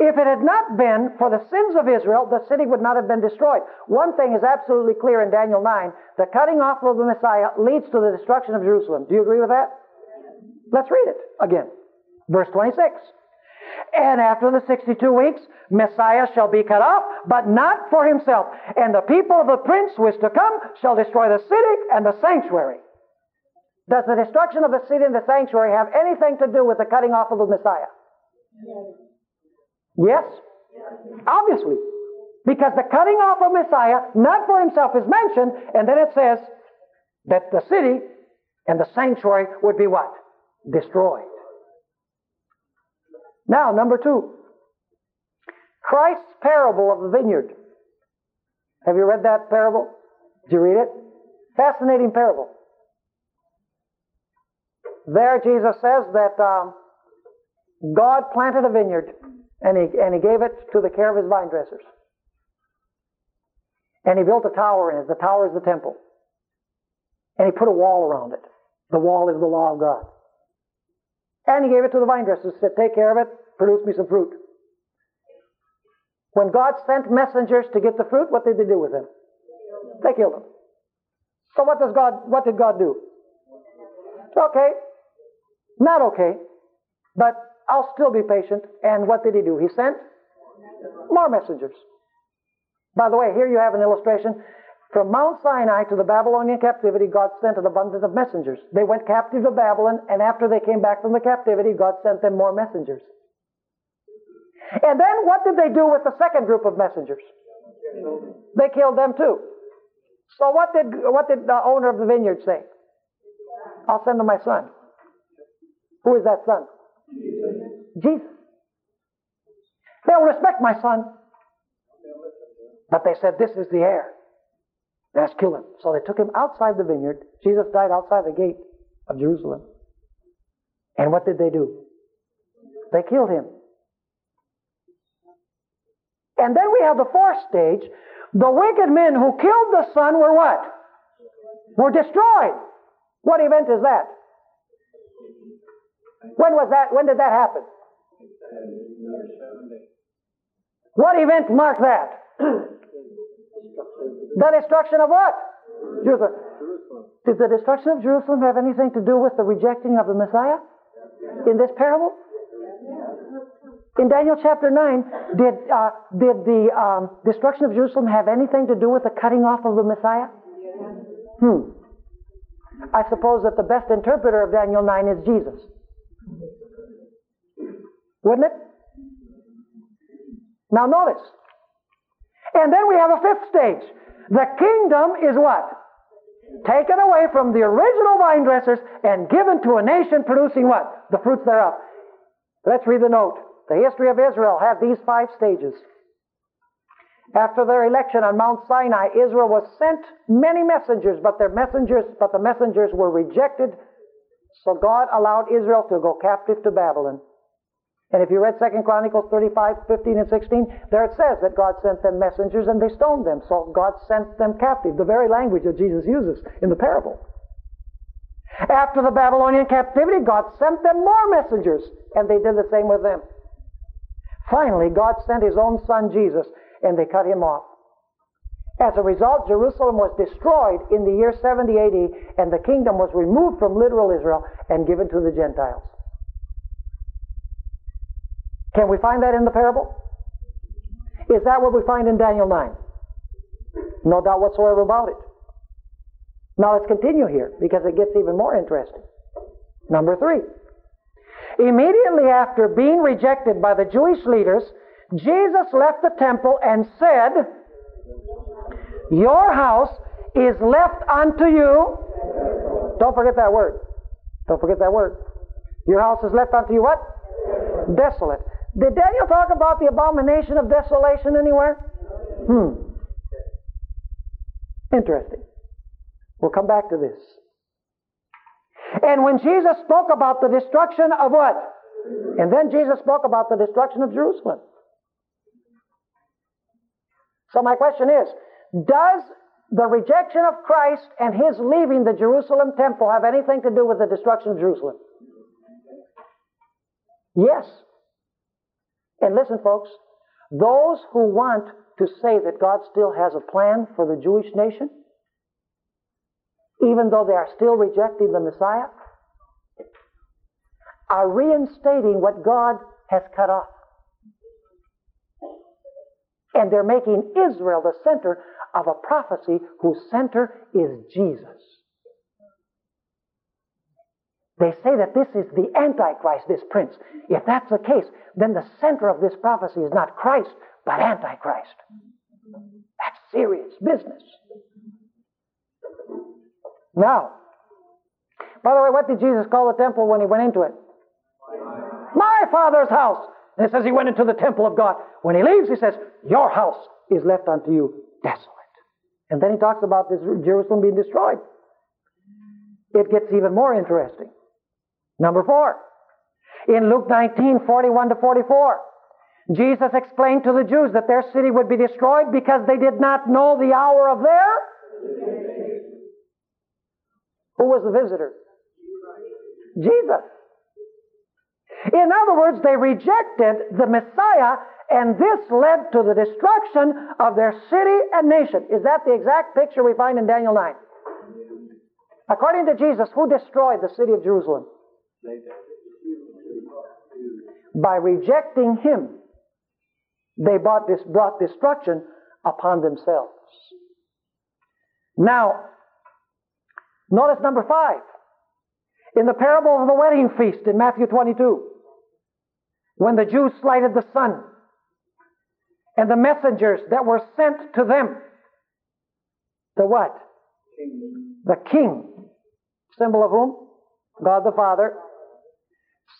If it had not been for the sins of Israel, the city would not have been destroyed. One thing is absolutely clear in Daniel 9 the cutting off of the Messiah leads to the destruction of Jerusalem. Do you agree with that? Let's read it again. Verse 26. And after the 62 weeks, Messiah shall be cut off, but not for himself. And the people of the prince who is to come shall destroy the city and the sanctuary. Does the destruction of the city and the sanctuary have anything to do with the cutting off of the Messiah? Yes? Obviously. Because the cutting off of Messiah, not for himself, is mentioned, and then it says that the city and the sanctuary would be what? Destroyed. Now, number two. Christ's parable of the vineyard. Have you read that parable? Did you read it? Fascinating parable. There, Jesus says that um, God planted a vineyard and he, and he gave it to the care of his vine dressers. And he built a tower in it. The tower is the temple. And he put a wall around it. The wall is the law of God. And he gave it to the vine dressers. Said, take care of it, produce me some fruit. When God sent messengers to get the fruit, what did they do with them? They killed them. So what does God, what did God do? Okay. Not okay. But I'll still be patient. And what did he do? He sent more messengers. By the way, here you have an illustration. From Mount Sinai to the Babylonian captivity, God sent an abundance of messengers. They went captive to Babylon, and after they came back from the captivity, God sent them more messengers. And then what did they do with the second group of messengers? They killed them too. So what did what did the owner of the vineyard say? I'll send them my son. Who is that son? Jesus. They'll respect my son. But they said, This is the heir. Let's kill him. So they took him outside the vineyard. Jesus died outside the gate of Jerusalem. And what did they do? They killed him. And then we have the fourth stage. The wicked men who killed the son were what? Were destroyed. What event is that? When was that? When did that happen? What event marked that? <clears throat> the destruction of what? Jerusalem. Did the destruction of Jerusalem have anything to do with the rejecting of the Messiah in this parable? In Daniel chapter 9, did, uh, did the um, destruction of Jerusalem have anything to do with the cutting off of the Messiah? Hmm. I suppose that the best interpreter of Daniel 9 is Jesus. Wouldn't it? Now notice. And then we have a fifth stage. The kingdom is what? Taken away from the original vine dressers and given to a nation producing what? The fruits thereof. Let's read the note. The history of Israel had these five stages. After their election on Mount Sinai, Israel was sent many messengers, but their messengers, but the messengers were rejected. So God allowed Israel to go captive to Babylon. And if you read 2 Chronicles 35, 15, and 16, there it says that God sent them messengers and they stoned them. So God sent them captive, the very language that Jesus uses in the parable. After the Babylonian captivity, God sent them more messengers, and they did the same with them. Finally, God sent His own Son Jesus, and they cut Him off. As a result, Jerusalem was destroyed in the year 70 AD, and the kingdom was removed from literal Israel and given to the Gentiles. Can we find that in the parable? Is that what we find in Daniel 9? No doubt whatsoever about it. Now let's continue here because it gets even more interesting. Number three. Immediately after being rejected by the Jewish leaders, Jesus left the temple and said, Your house is left unto you. Don't forget that word. Don't forget that word. Your house is left unto you what? Desolate. Did Daniel talk about the abomination of desolation anywhere? Hmm. Interesting. We'll come back to this. And when Jesus spoke about the destruction of what? And then Jesus spoke about the destruction of Jerusalem. So my question is, does the rejection of Christ and his leaving the Jerusalem temple have anything to do with the destruction of Jerusalem? Yes. And listen, folks, those who want to say that God still has a plan for the Jewish nation, even though they are still rejecting the Messiah, are reinstating what God has cut off. And they're making Israel the center of a prophecy whose center is Jesus. They say that this is the Antichrist, this prince. If that's the case, then the center of this prophecy is not Christ, but Antichrist. That's serious business. Now, by the way, what did Jesus call the temple when he went into it? My Father's house. And it says he went into the temple of God. When he leaves, he says, Your house is left unto you desolate. And then he talks about this Jerusalem being destroyed. It gets even more interesting. Number four. In Luke 19, 41 to 44, Jesus explained to the Jews that their city would be destroyed because they did not know the hour of their. Who was the visitor? Jesus. In other words, they rejected the Messiah, and this led to the destruction of their city and nation. Is that the exact picture we find in Daniel 9? According to Jesus, who destroyed the city of Jerusalem? By rejecting him, they brought, this, brought destruction upon themselves. Now, notice number five. In the parable of the wedding feast in Matthew 22, when the Jews slighted the son and the messengers that were sent to them, the what? King. The king, symbol of whom? God the Father,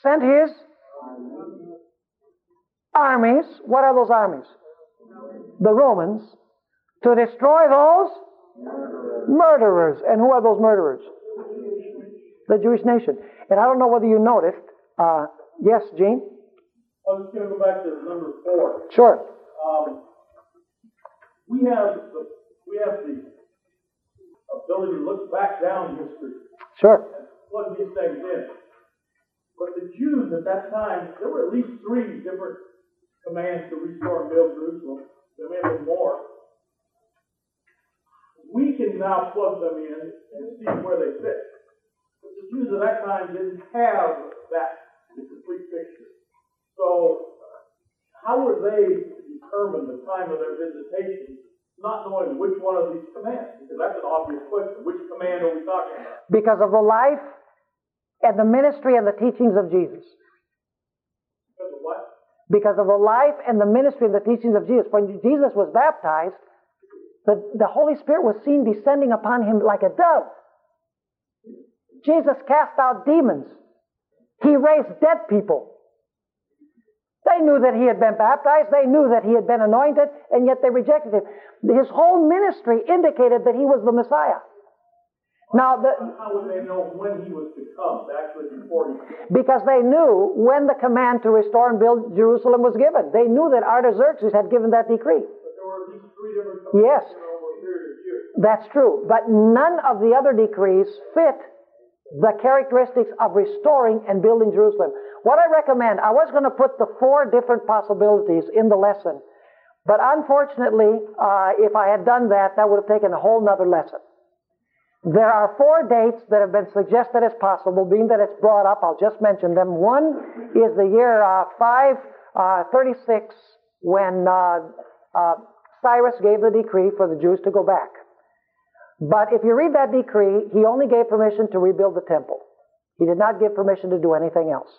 sent his armies. What are those armies? The Romans to destroy those murderers. And who are those murderers? The Jewish nation. And I don't know whether you noticed. Uh, yes, Gene?
I was just going to go back to number four.
Sure.
Um, we have the, we have the ability to look back down history
Sure.
plug these things in. But the Jews at that time, there were at least three different commands to restore and build Jerusalem. There may have been more. We can now plug them in and see where they fit. But the Jews at that time didn't have that complete picture. So, how were they to determine the time of their visitation, not knowing which one of these commands? Because that's an obvious question. Which command are we talking about?
Because of the life and the ministry and the teachings of Jesus.
Because of what?
Because of the life and the ministry and the teachings of Jesus. When Jesus was baptized, the, the Holy Spirit was seen descending upon him like a dove. Jesus cast out demons. He raised dead people. They knew that he had been baptized. They knew that he had been anointed, and yet they rejected him. His whole ministry indicated that he was the Messiah. Now, the,
How would they know when he was to come, actually before he came?
because they knew when the command to restore and build Jerusalem was given. They knew that Artaxerxes had given that decree.
But there were at least three different
Yes.
commands over a period of years.
That's true. But none of the other decrees fit the characteristics of restoring and building Jerusalem. What I recommend, I was going to put the four different possibilities in the lesson. But unfortunately, uh, if I had done that, that would have taken a whole nother lesson. There are four dates that have been suggested as possible, being that it's brought up, I'll just mention them. One is the year uh, 536 when uh, uh, Cyrus gave the decree for the Jews to go back. But if you read that decree, he only gave permission to rebuild the temple. He did not give permission to do anything else.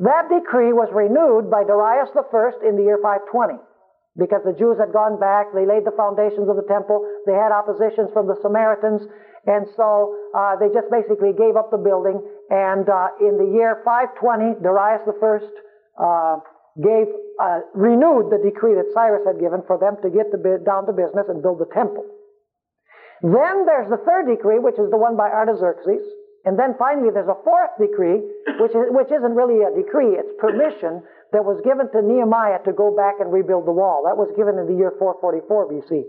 That decree was renewed by Darius I in the year 520 because the Jews had gone back, they laid the foundations of the temple, they had oppositions from the Samaritans, and so uh, they just basically gave up the building. And uh, in the year 520, Darius I uh, gave uh, renewed the decree that Cyrus had given for them to get the, down to business and build the temple. Then there's the third decree, which is the one by Artaxerxes. And then finally, there's a fourth decree, which, is, which isn't really a decree, it's permission that was given to Nehemiah to go back and rebuild the wall. That was given in the year 444 BC.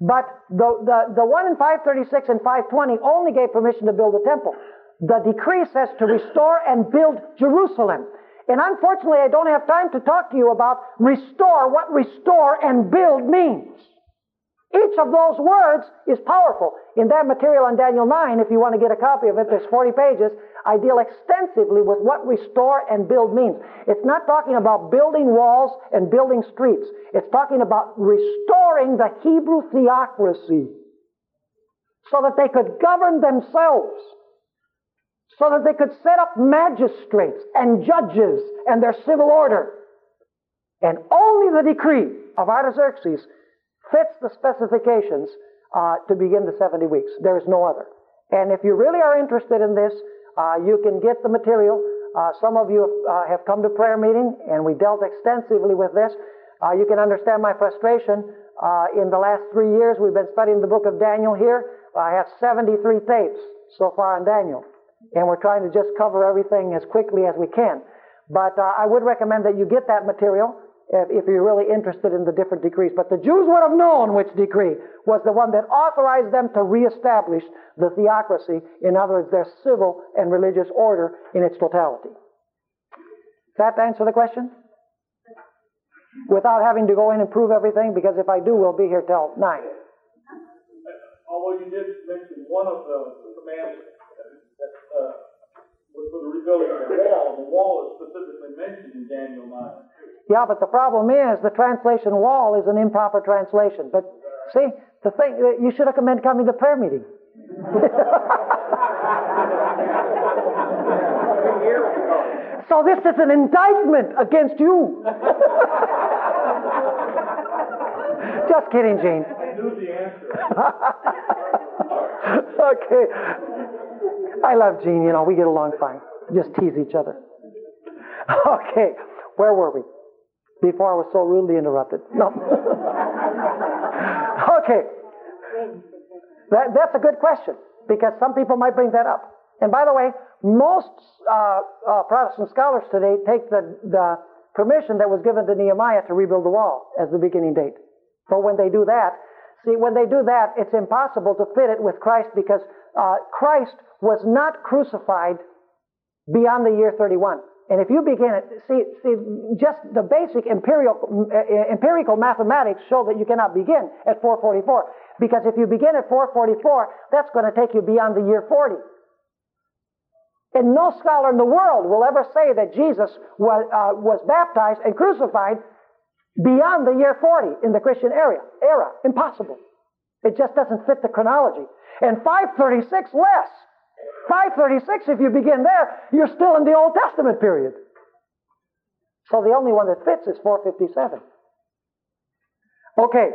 But the, the, the one in 536 and 520 only gave permission to build the temple. The decree says to restore and build Jerusalem. And unfortunately, I don't have time to talk to you about restore, what restore and build means. Each of those words is powerful. In that material on Daniel 9, if you want to get a copy of it, there's 40 pages. I deal extensively with what restore and build means. It's not talking about building walls and building streets. It's talking about restoring the Hebrew theocracy so that they could govern themselves, so that they could set up magistrates and judges and their civil order. And only the decree of Artaxerxes fits the specifications uh, to begin the 70 weeks. There is no other. And if you really are interested in this, uh, you can get the material. Uh, some of you uh, have come to prayer meeting, and we dealt extensively with this. Uh, you can understand my frustration. Uh, in the last three years, we've been studying the book of Daniel here. I have 73 tapes so far on Daniel, and we're trying to just cover everything as quickly as we can. But I would recommend that you get that material if, you're really interested in the different decrees. But the Jews would have known which decree was the one that authorized them to reestablish the theocracy, in other words, their civil and religious order in its totality. Does that answer the question? Without having to go in and prove everything, because if I do, we'll be here till 9.
Although you did mention one of the commands was for the rebuilding of the wall, the wall is specifically mentioned in Daniel 9.
Yeah, but the problem is the translation wall is an improper translation. But see, the thing, you should have come coming to prayer meeting. <laughs> so this is an indictment against you. <laughs> Just kidding, Gene.
I knew the answer. <laughs>
okay. I love Gene, you know, we get along fine. Just tease each other. <laughs> Okay, where were we? before I was so rudely interrupted. No. <laughs> okay. That, that's a good question because some people might bring that up. And by the way, most uh, uh, Protestant scholars today take the, the permission that was given to Nehemiah to rebuild the wall as the beginning date. But when they do that, see, when they do that, it's impossible to fit it with Christ because uh, Christ was not crucified beyond the year 31. And if you begin it, see, see, just the basic empirical, uh, empirical mathematics show that you cannot begin at 444. Because if you begin at 444, that's going to take you beyond the year 40. And no scholar in the world will ever say that Jesus was, uh, was baptized and crucified beyond the year 40 in the Christian era. Era. Impossible. It just doesn't fit the chronology. And 536 less. 536, if you begin there, you're still in the Old Testament period. So the only one that fits is 457. Okay.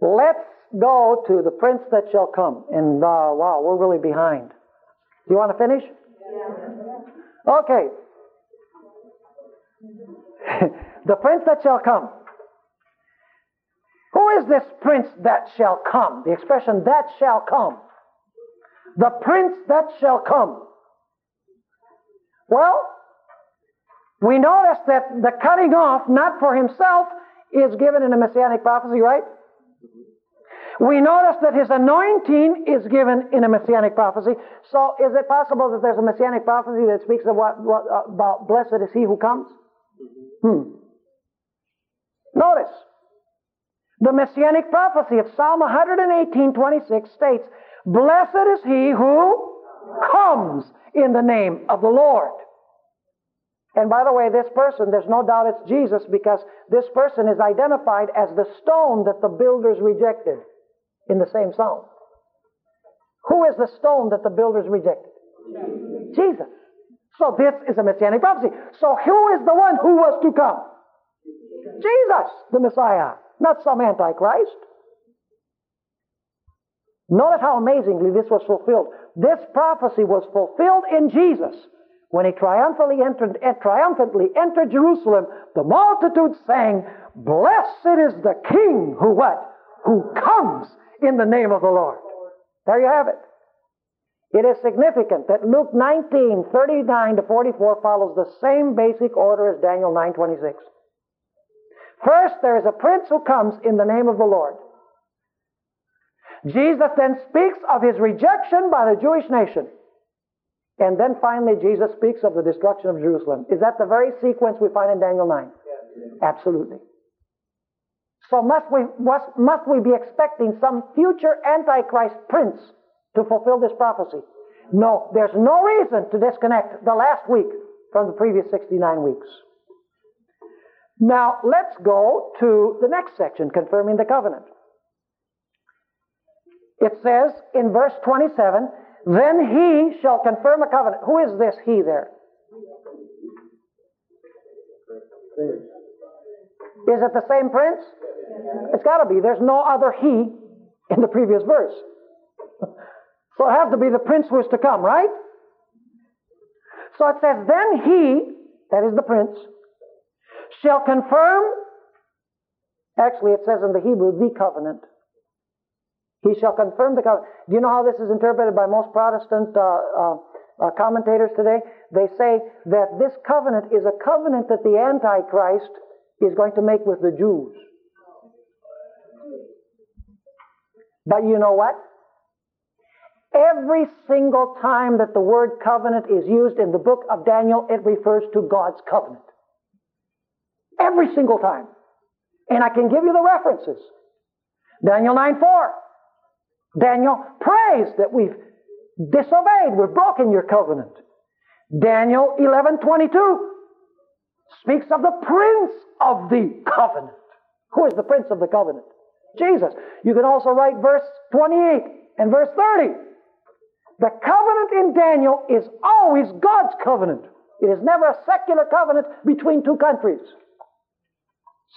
Let's go to the prince that shall come. And uh, wow, we're really behind. Do you want to finish? Yeah. Okay. <laughs> the prince that shall come. Who is this prince that shall come? The expression that shall come the prince that shall come. Well, we notice that the cutting off, not for himself, is given in a messianic prophecy, right? We notice that his anointing is given in a messianic prophecy. So, is it possible that there's a messianic prophecy that speaks of what, what about blessed is he who comes? Hmm. Notice the messianic prophecy of Psalm 118, 26 states, Blessed is he who comes in the name of the Lord. And by the way, this person, there's no doubt it's Jesus because this person is identified as the stone that the builders rejected in the same psalm. Who is the stone that the builders rejected? Jesus. So this is a messianic prophecy. So who is the one who was to come? Jesus, the Messiah, not some antichrist. Notice how amazingly this was fulfilled. This prophecy was fulfilled in Jesus when he triumphantly entered, eh, triumphantly entered Jerusalem. The multitude sang, Blessed is the King who what? Who comes in the name of the Lord. There you have it. It is significant that Luke 19, 39 to 44 follows the same basic order as Daniel 9, 26. First, there is a prince who comes in the name of the Lord. Jesus then speaks of his rejection by the Jewish nation. And then finally, Jesus speaks of the destruction of Jerusalem. Is that the very sequence we find in Daniel 9? Yes. Absolutely. So must we, must, must we be expecting some future Antichrist prince to fulfill this prophecy? No, there's no reason to disconnect the last week from the previous 69 weeks. Now, let's go to the next section, confirming the covenant. It says in verse 27, then he shall confirm a covenant. Who is this he there? Is it the same prince? It's got to be. There's no other he in the previous verse. So it has to be the prince who is to come, right? So it says, Then he, that is the prince, shall confirm, actually it says in the Hebrew, the covenant. He shall confirm the covenant. Do you know how this is interpreted by most Protestant uh, uh, uh, commentators today? They say that this covenant is a covenant that the Antichrist is going to make with the Jews. But you know what? Every single time that the word covenant is used in the book of Daniel, it refers to God's covenant. Every single time. And I can give you the references. Daniel 9 4. Daniel prays that we've disobeyed, we've broken your covenant. Daniel 11 22 speaks of the prince of the covenant. Who is the prince of the covenant? Jesus. You can also write verse 28 and verse 30. The covenant in Daniel is always God's covenant. It is never a secular covenant between two countries.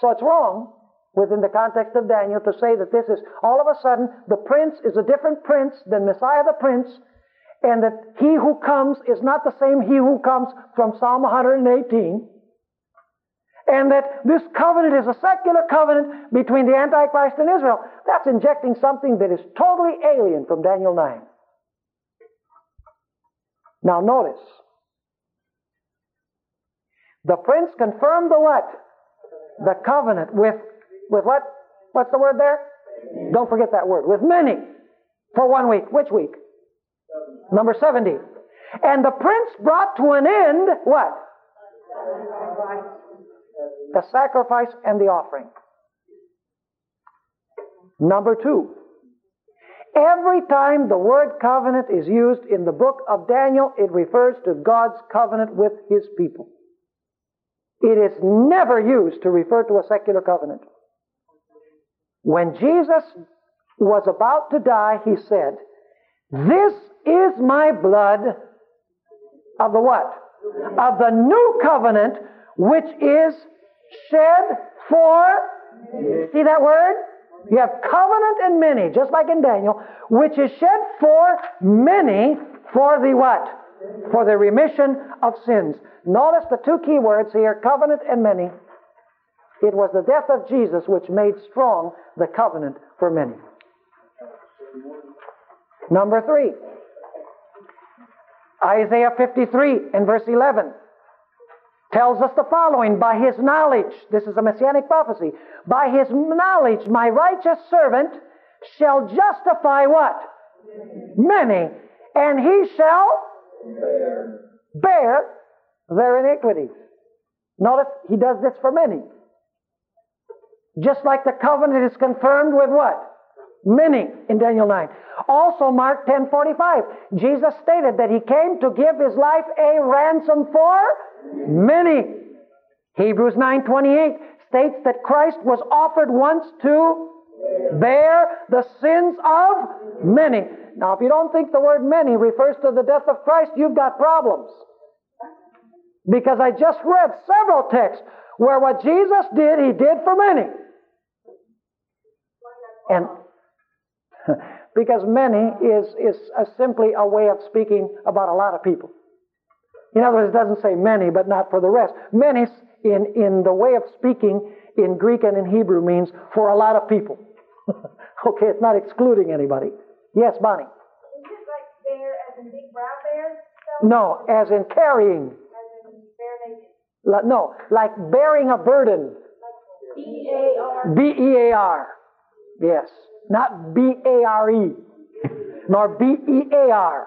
So it's wrong within the context of Daniel to say that this is all of a sudden the prince is a different prince than Messiah the prince, and that he who comes is not the same he who comes from Psalm 118 and that this covenant is a secular covenant between the Antichrist and Israel. That's injecting something that is totally alien from Daniel 9. Now notice. The prince confirmed the what? The covenant with, with what? What's the word there? Don't forget that word. With many. For one week. Which week? Number 70. And the prince brought to an end what? the sacrifice and the offering. Number two, every time the word covenant is used in the book of Daniel, it refers to God's covenant with his people. It is never used to refer to a secular covenant. When Jesus was about to die, he said, This is my blood of the what? Of the new covenant, which is shed for, see that word? You have covenant and many, just like in Daniel, which is shed for many for the what? For the remission of sins. Notice the two key words here, covenant and many. It was the death of Jesus which made strong the covenant for many. Number three, Isaiah 53 and verse 11 tells us the following By his knowledge, this is a messianic prophecy, by his knowledge, my righteous servant shall justify what? Many. And he shall bear, their iniquities. Notice he does this for many. Just like the covenant is confirmed with what? Many in Daniel 9. Also Mark 10:45. Jesus stated that he came to give his life a ransom for Many. Hebrews 9:28 states that Christ was offered once to bear the sins of many. Now, if you don't think the word many refers to the death of Christ, you've got problems. Because I just read several texts where what Jesus did, he did for many. And <laughs> because many is, is a, simply a way of speaking about a lot of people. In other words, it doesn't say many, but not for the rest. Many, in, in the way of speaking in Greek and in Hebrew, means for a lot of people. <laughs> okay, it's not excluding anybody. Yes, Bonnie?
Is it like bear as in big brown bear?
No, as in carrying.
As in bear naked?
No, like bearing a burden.
B A R.
B E A R. Yes. Not B A R E, nor B E A R.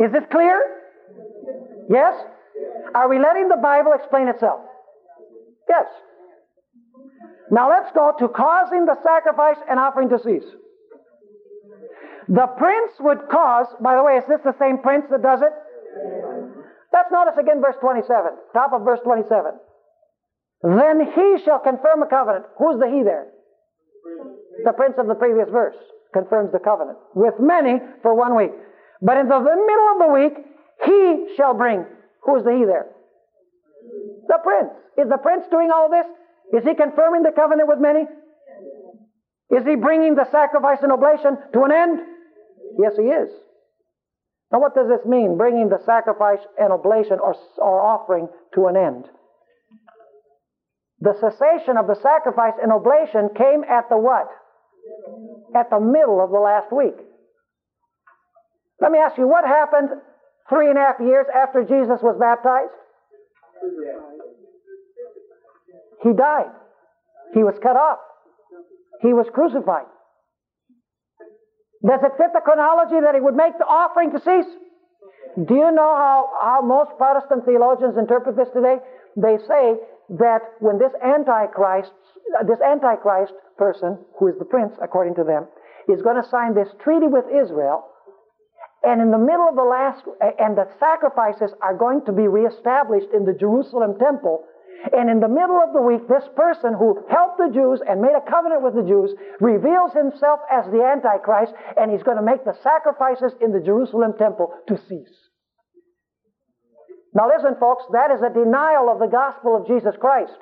Is this clear? Yes? Are we letting the Bible explain itself? Yes. Now let's go to causing the sacrifice and offering to cease. The prince would cause, by the way, is this the same prince that does it? Let's notice again verse 27, top of verse 27. Then he shall confirm a covenant. Who's the he there? The prince of the previous verse confirms the covenant with many for one week. But in the middle of the week, he shall bring. Who is the he there? The prince. Is the prince doing all this? Is he confirming the covenant with many? Is he bringing the sacrifice and oblation to an end? Yes, he is. Now, what does this mean, bringing the sacrifice and oblation or, or offering to an end? The cessation of the sacrifice and oblation came at the what? At the middle of the last week. Let me ask you, what happened three and a half years after Jesus was baptized? He died. He was cut off. He was crucified. Does it fit the chronology that he would make the offering to cease? Do you know how, how most Protestant theologians interpret this today? They say that when this Antichrist, this Antichrist person, who is the prince according to them, is going to sign this treaty with Israel, and in the middle of the last, and the sacrifices are going to be reestablished in the Jerusalem temple, and in the middle of the week, this person who helped the Jews and made a covenant with the Jews reveals himself as the Antichrist, and he's going to make the sacrifices in the Jerusalem temple to cease. Now, listen, folks, that is a denial of the gospel of Jesus Christ.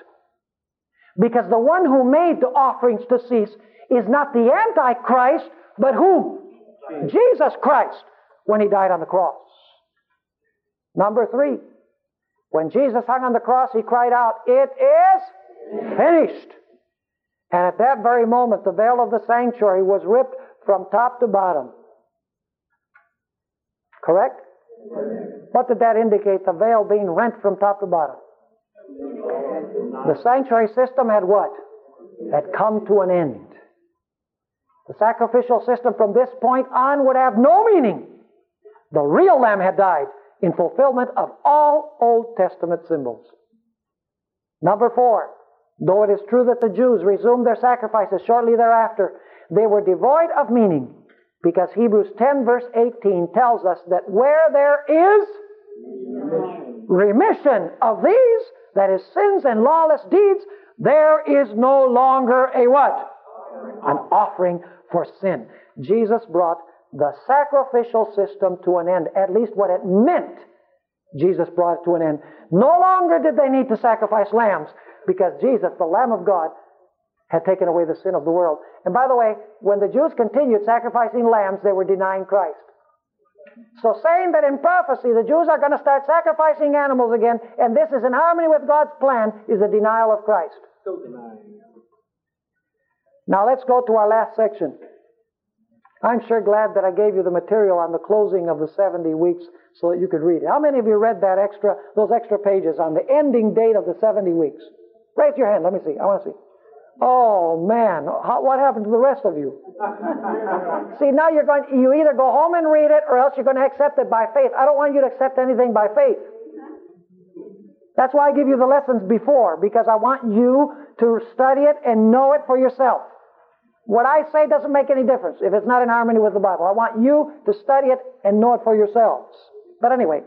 Because the one who made the offerings to cease is not the Antichrist, but who? Jesus Christ, when he died on the cross. Number three, when Jesus hung on the cross, he cried out, It is finished. And at that very moment, the veil of the sanctuary was ripped from top to bottom. Correct? What did that indicate? The veil being rent from top to bottom. The sanctuary system had what? Had come to an end. The sacrificial system from this point on would have no meaning. The real lamb had died in fulfillment of all Old Testament symbols. Number four, though it is true that the Jews resumed their sacrifices shortly thereafter, they were devoid of meaning because Hebrews 10 verse 18 tells us that where there is remission of these, that is sins and lawless deeds, there is no longer a what? An offering for sin. Jesus brought the sacrificial system to an end, at least what it meant. Jesus brought it to an end. No longer did they need to sacrifice lambs because Jesus, the Lamb of God, had taken away the sin of the world. And by the way, when the Jews continued sacrificing lambs, they were denying Christ. So saying that in prophecy the Jews are going to start sacrificing animals again, and this is in harmony with God's plan, is a denial of Christ. Now let's go to our last section. I'm sure glad that I gave you the material on the closing of the 70 weeks so that you could read it. How many of you read that extra, those extra pages on the ending date of the 70 weeks? Raise your hand. Let me see. I want to see. Oh man, How, what happened to the rest of you? <laughs> see, now you're going. You either go home and read it, or else you're going to accept it by faith. I don't want you to accept anything by faith. That's why I give you the lessons before, because I want you to study it and know it for yourself. What I say doesn't make any difference if it's not in harmony with the Bible. I want you to study it and know it for yourselves. But anyway,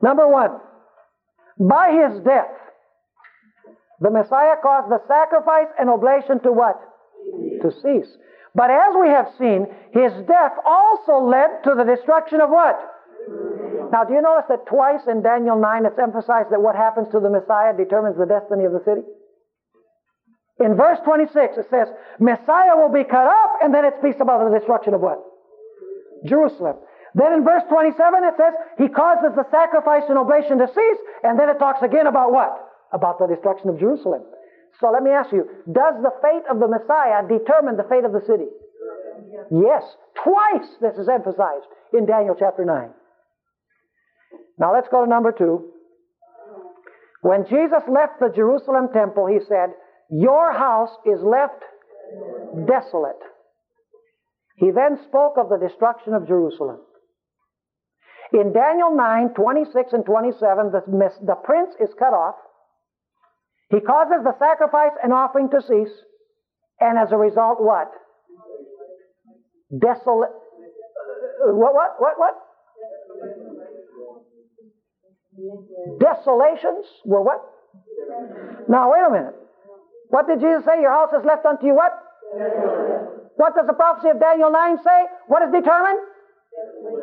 number one, by his death, the Messiah caused the sacrifice and oblation to what? To cease. But as we have seen, his death also led to the destruction of what? Now, do you notice that twice in Daniel 9 it's emphasized that what happens to the Messiah determines the destiny of the city? In verse 26, it says, Messiah will be cut off, and then it speaks about the destruction of what? Jerusalem. Then in verse 27, it says, He causes the sacrifice and oblation to cease, and then it talks again about what? About the destruction of Jerusalem. So let me ask you, does the fate of the Messiah determine the fate of the city? Yes. Twice this is emphasized in Daniel chapter 9. Now let's go to number two. When Jesus left the Jerusalem temple, he said, your house is left desolate. He then spoke of the destruction of Jerusalem. In Daniel 9, 26 and 27, the, the prince is cut off. He causes the sacrifice and offering to cease. And as a result, what? Desolate. What, what, what, what? Desolations were what? Now, wait a minute. What did Jesus say? Your house is left unto you what? What does the prophecy of Daniel 9 say? What is determined?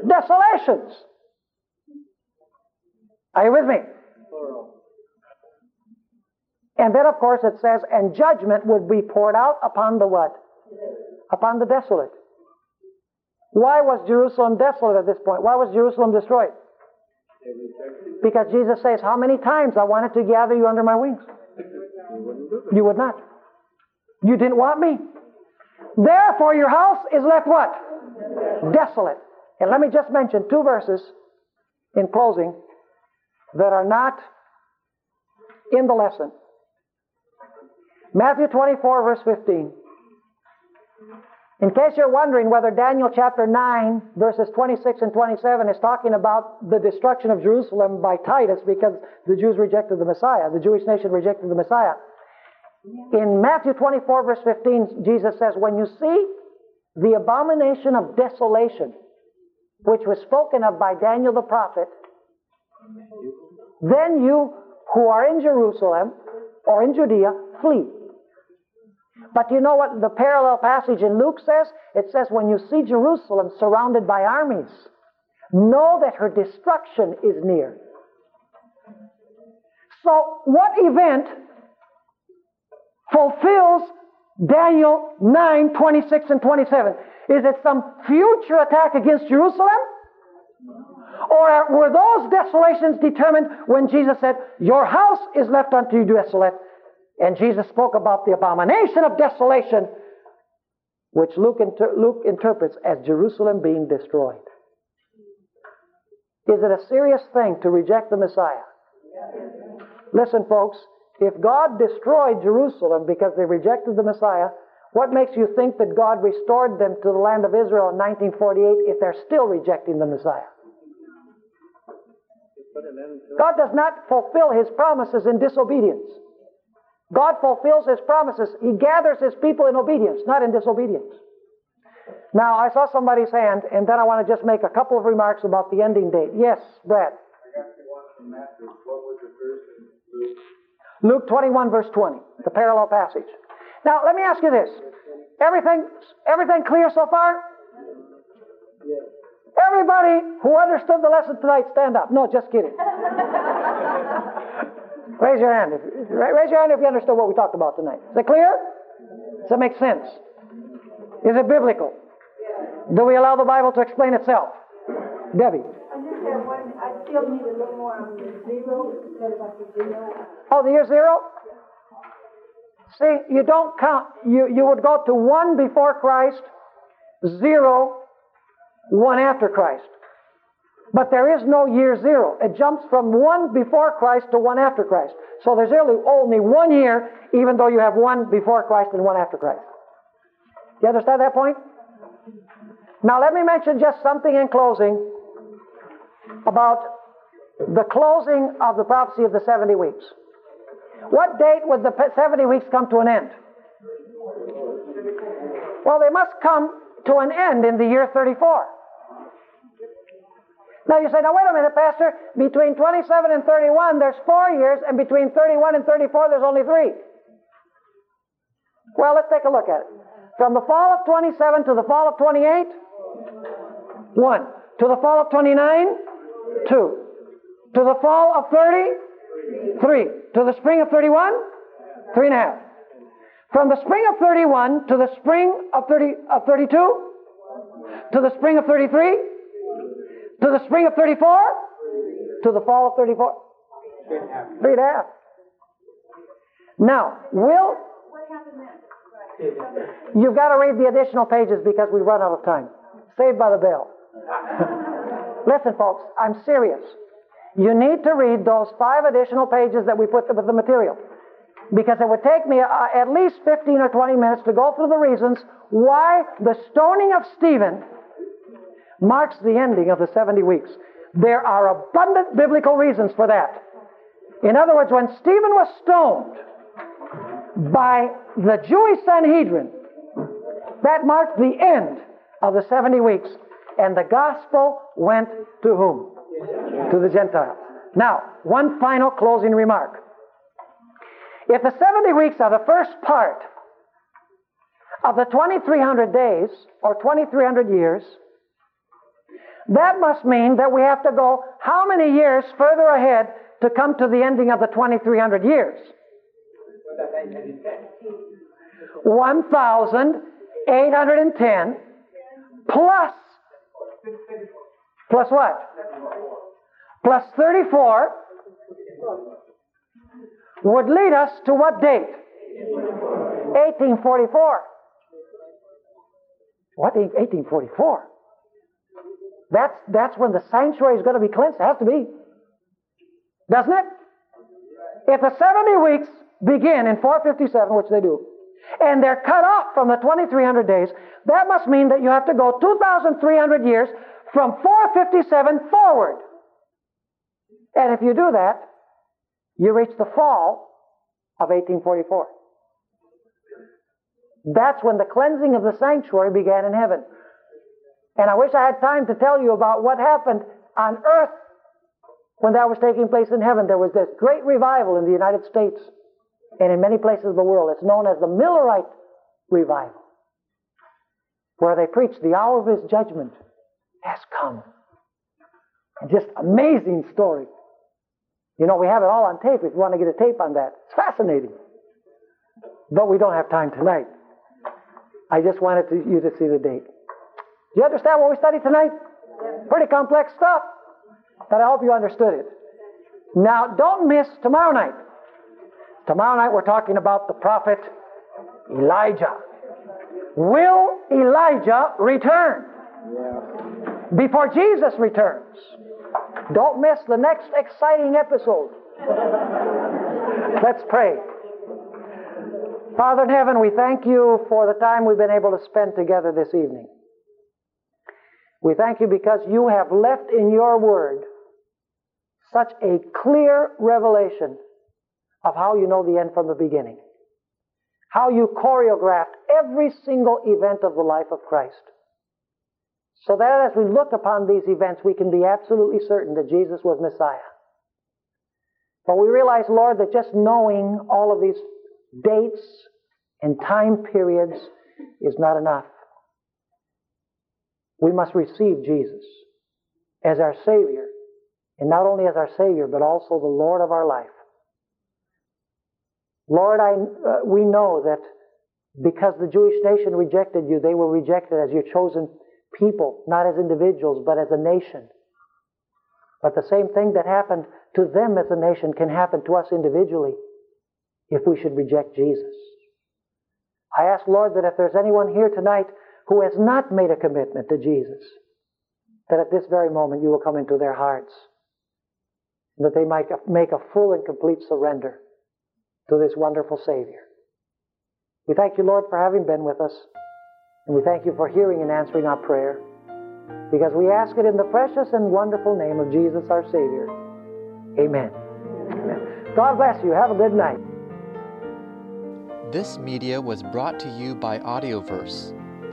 Desolations. Are you with me? And then, of course, it says, and judgment would be poured out upon the what? Upon the desolate. Why was Jerusalem desolate at this point? Why was Jerusalem destroyed? Because Jesus says, How many times I wanted to gather you under my wings? You would not. You didn't want me. Therefore, your house is left what? Desolate. And let me just mention two verses in closing that are not in the lesson. Matthew 24, verse 15. In case you're wondering whether Daniel chapter 9, verses 26 and 27 is talking about the destruction of Jerusalem by Titus because the Jews rejected the Messiah, the Jewish nation rejected the Messiah. In Matthew 24, verse 15, Jesus says, When you see the abomination of desolation, which was spoken of by Daniel the prophet, then you who are in Jerusalem or in Judea, flee. But you know what the parallel passage in Luke says? It says, when you see Jerusalem surrounded by armies, know that her destruction is near. So, what event fulfills Daniel 9, 26 and 27? Is it some future attack against Jerusalem? Or were those desolations determined when Jesus said, Your house is left unto you desolate? And Jesus spoke about the abomination of desolation, which Luke, inter- Luke interprets as Jerusalem being destroyed. Is it a serious thing to reject the Messiah? Listen, folks, if God destroyed Jerusalem because they rejected the Messiah, what makes you think that God restored them to the land of Israel in 1948 if they're still rejecting the Messiah? God does not fulfill his promises in disobedience. God fulfills his promises. He gathers his people in obedience, not in disobedience. Now, I saw somebody's hand, and then I want to just make a couple of remarks about the ending date. Yes, Brad. Luke 21, verse 20, the parallel passage. Now, let me ask you this. Everything, everything clear so far? Everybody who understood the lesson tonight, stand up. No, just kidding. Raise your hand. If, raise your hand if you understood what we talked about tonight. Is it clear? Does that make sense? Is it biblical? Do we allow the Bible to explain itself? Debbie.
I just have one, I still need a little more on the zero instead of like the zero.
Oh, the year zero? See, you don't count. You, you would go to one before Christ, zero one after Christ. But there is no year zero. It jumps from one before Christ to one after Christ. So there's really only one year, even though you have one before Christ and one after Christ. Do you understand that point? Now let me mention just something in closing about the closing of the prophecy of the 70 weeks. What date would the 70 weeks come to an end? Well, they must come to an end in the year 34. Now you say, now wait a minute, Pastor. Between 27 and 31, there's four years, and between 31 and 34, there's only three. Well, let's take a look at it. From the fall of 27 to the fall of 28, one. To the fall of 29, two. To the fall of 30, three. To the spring of 31, three and a half. From the spring of 31 to the spring of 30 of 32, to the spring of 33, to the spring of 34? To the fall of 34? Three and a half. Now, will. You've got to read the additional pages because we run out of time. Saved by the bell. <laughs> Listen, folks, I'm serious. You need to read those five additional pages that we put with the material. Because it would take me uh, at least 15 or 20 minutes to go through the reasons why the stoning of Stephen marks the ending of the 70 weeks. There are abundant biblical reasons for that. In other words, when Stephen was stoned by the Jewish Sanhedrin, that marked the end of the 70 weeks. And the gospel went to whom? To the Gentiles. Now, one final closing remark. If the 70 weeks are the first part of the 2300 days or 2300 years, that must mean that we have to go how many years further ahead to come to the ending of the 2300 years? 1,810 plus, plus what? Plus 34 would lead us to what date? 1844. What, 1844? That's, that's when the sanctuary is going to be cleansed. It has to be. Doesn't it? If the 70 weeks begin in 457, which they do, and they're cut off from the 2300 days, that must mean that you have to go 2,300 years from 457 forward. And if you do that, you reach the fall of 1844. That's when the cleansing of the sanctuary began in heaven. And I wish I had time to tell you about what happened on earth when that was taking place in heaven. There was this great revival in the United States and in many places of the world. It's known as the Millerite revival, where they preached the hour of his judgment has come. And just amazing story. You know, we have it all on tape if you want to get a tape on that. It's fascinating. But we don't have time tonight. I just wanted to, you to see the date. Do you understand what we studied tonight? Pretty complex stuff, but I hope you understood it. Now, don't miss tomorrow night. Tomorrow night we're talking about the prophet Elijah. Will Elijah return? Before Jesus returns. Don't miss the next exciting episode. Let's pray. Father in heaven, we thank you for the time we've been able to spend together this evening. We thank you because you have left in your word such a clear revelation of how you know the end from the beginning. How you choreographed every single event of the life of Christ. So that as we look upon these events, we can be absolutely certain that Jesus was Messiah. But we realize, Lord, that just knowing all of these dates and time periods is not enough. We must receive Jesus as our Savior, and not only as our Savior, but also the Lord of our life. Lord, I, uh, we know that because the Jewish nation rejected you, they were rejected as your chosen people, not as individuals, but as a nation. But the same thing that happened to them as a nation can happen to us individually if we should reject Jesus. I ask, Lord, that if there's anyone here tonight who has not made a commitment to Jesus, that at this very moment you will come into their hearts, that they might make a full and complete surrender to this wonderful Savior. We thank you, Lord, for having been with us, and we thank you for hearing and answering our prayer, because we ask it in the precious and wonderful name of Jesus, our Savior. Amen. Amen. God bless you. Have a good night.
This media was brought to you by Audioverse,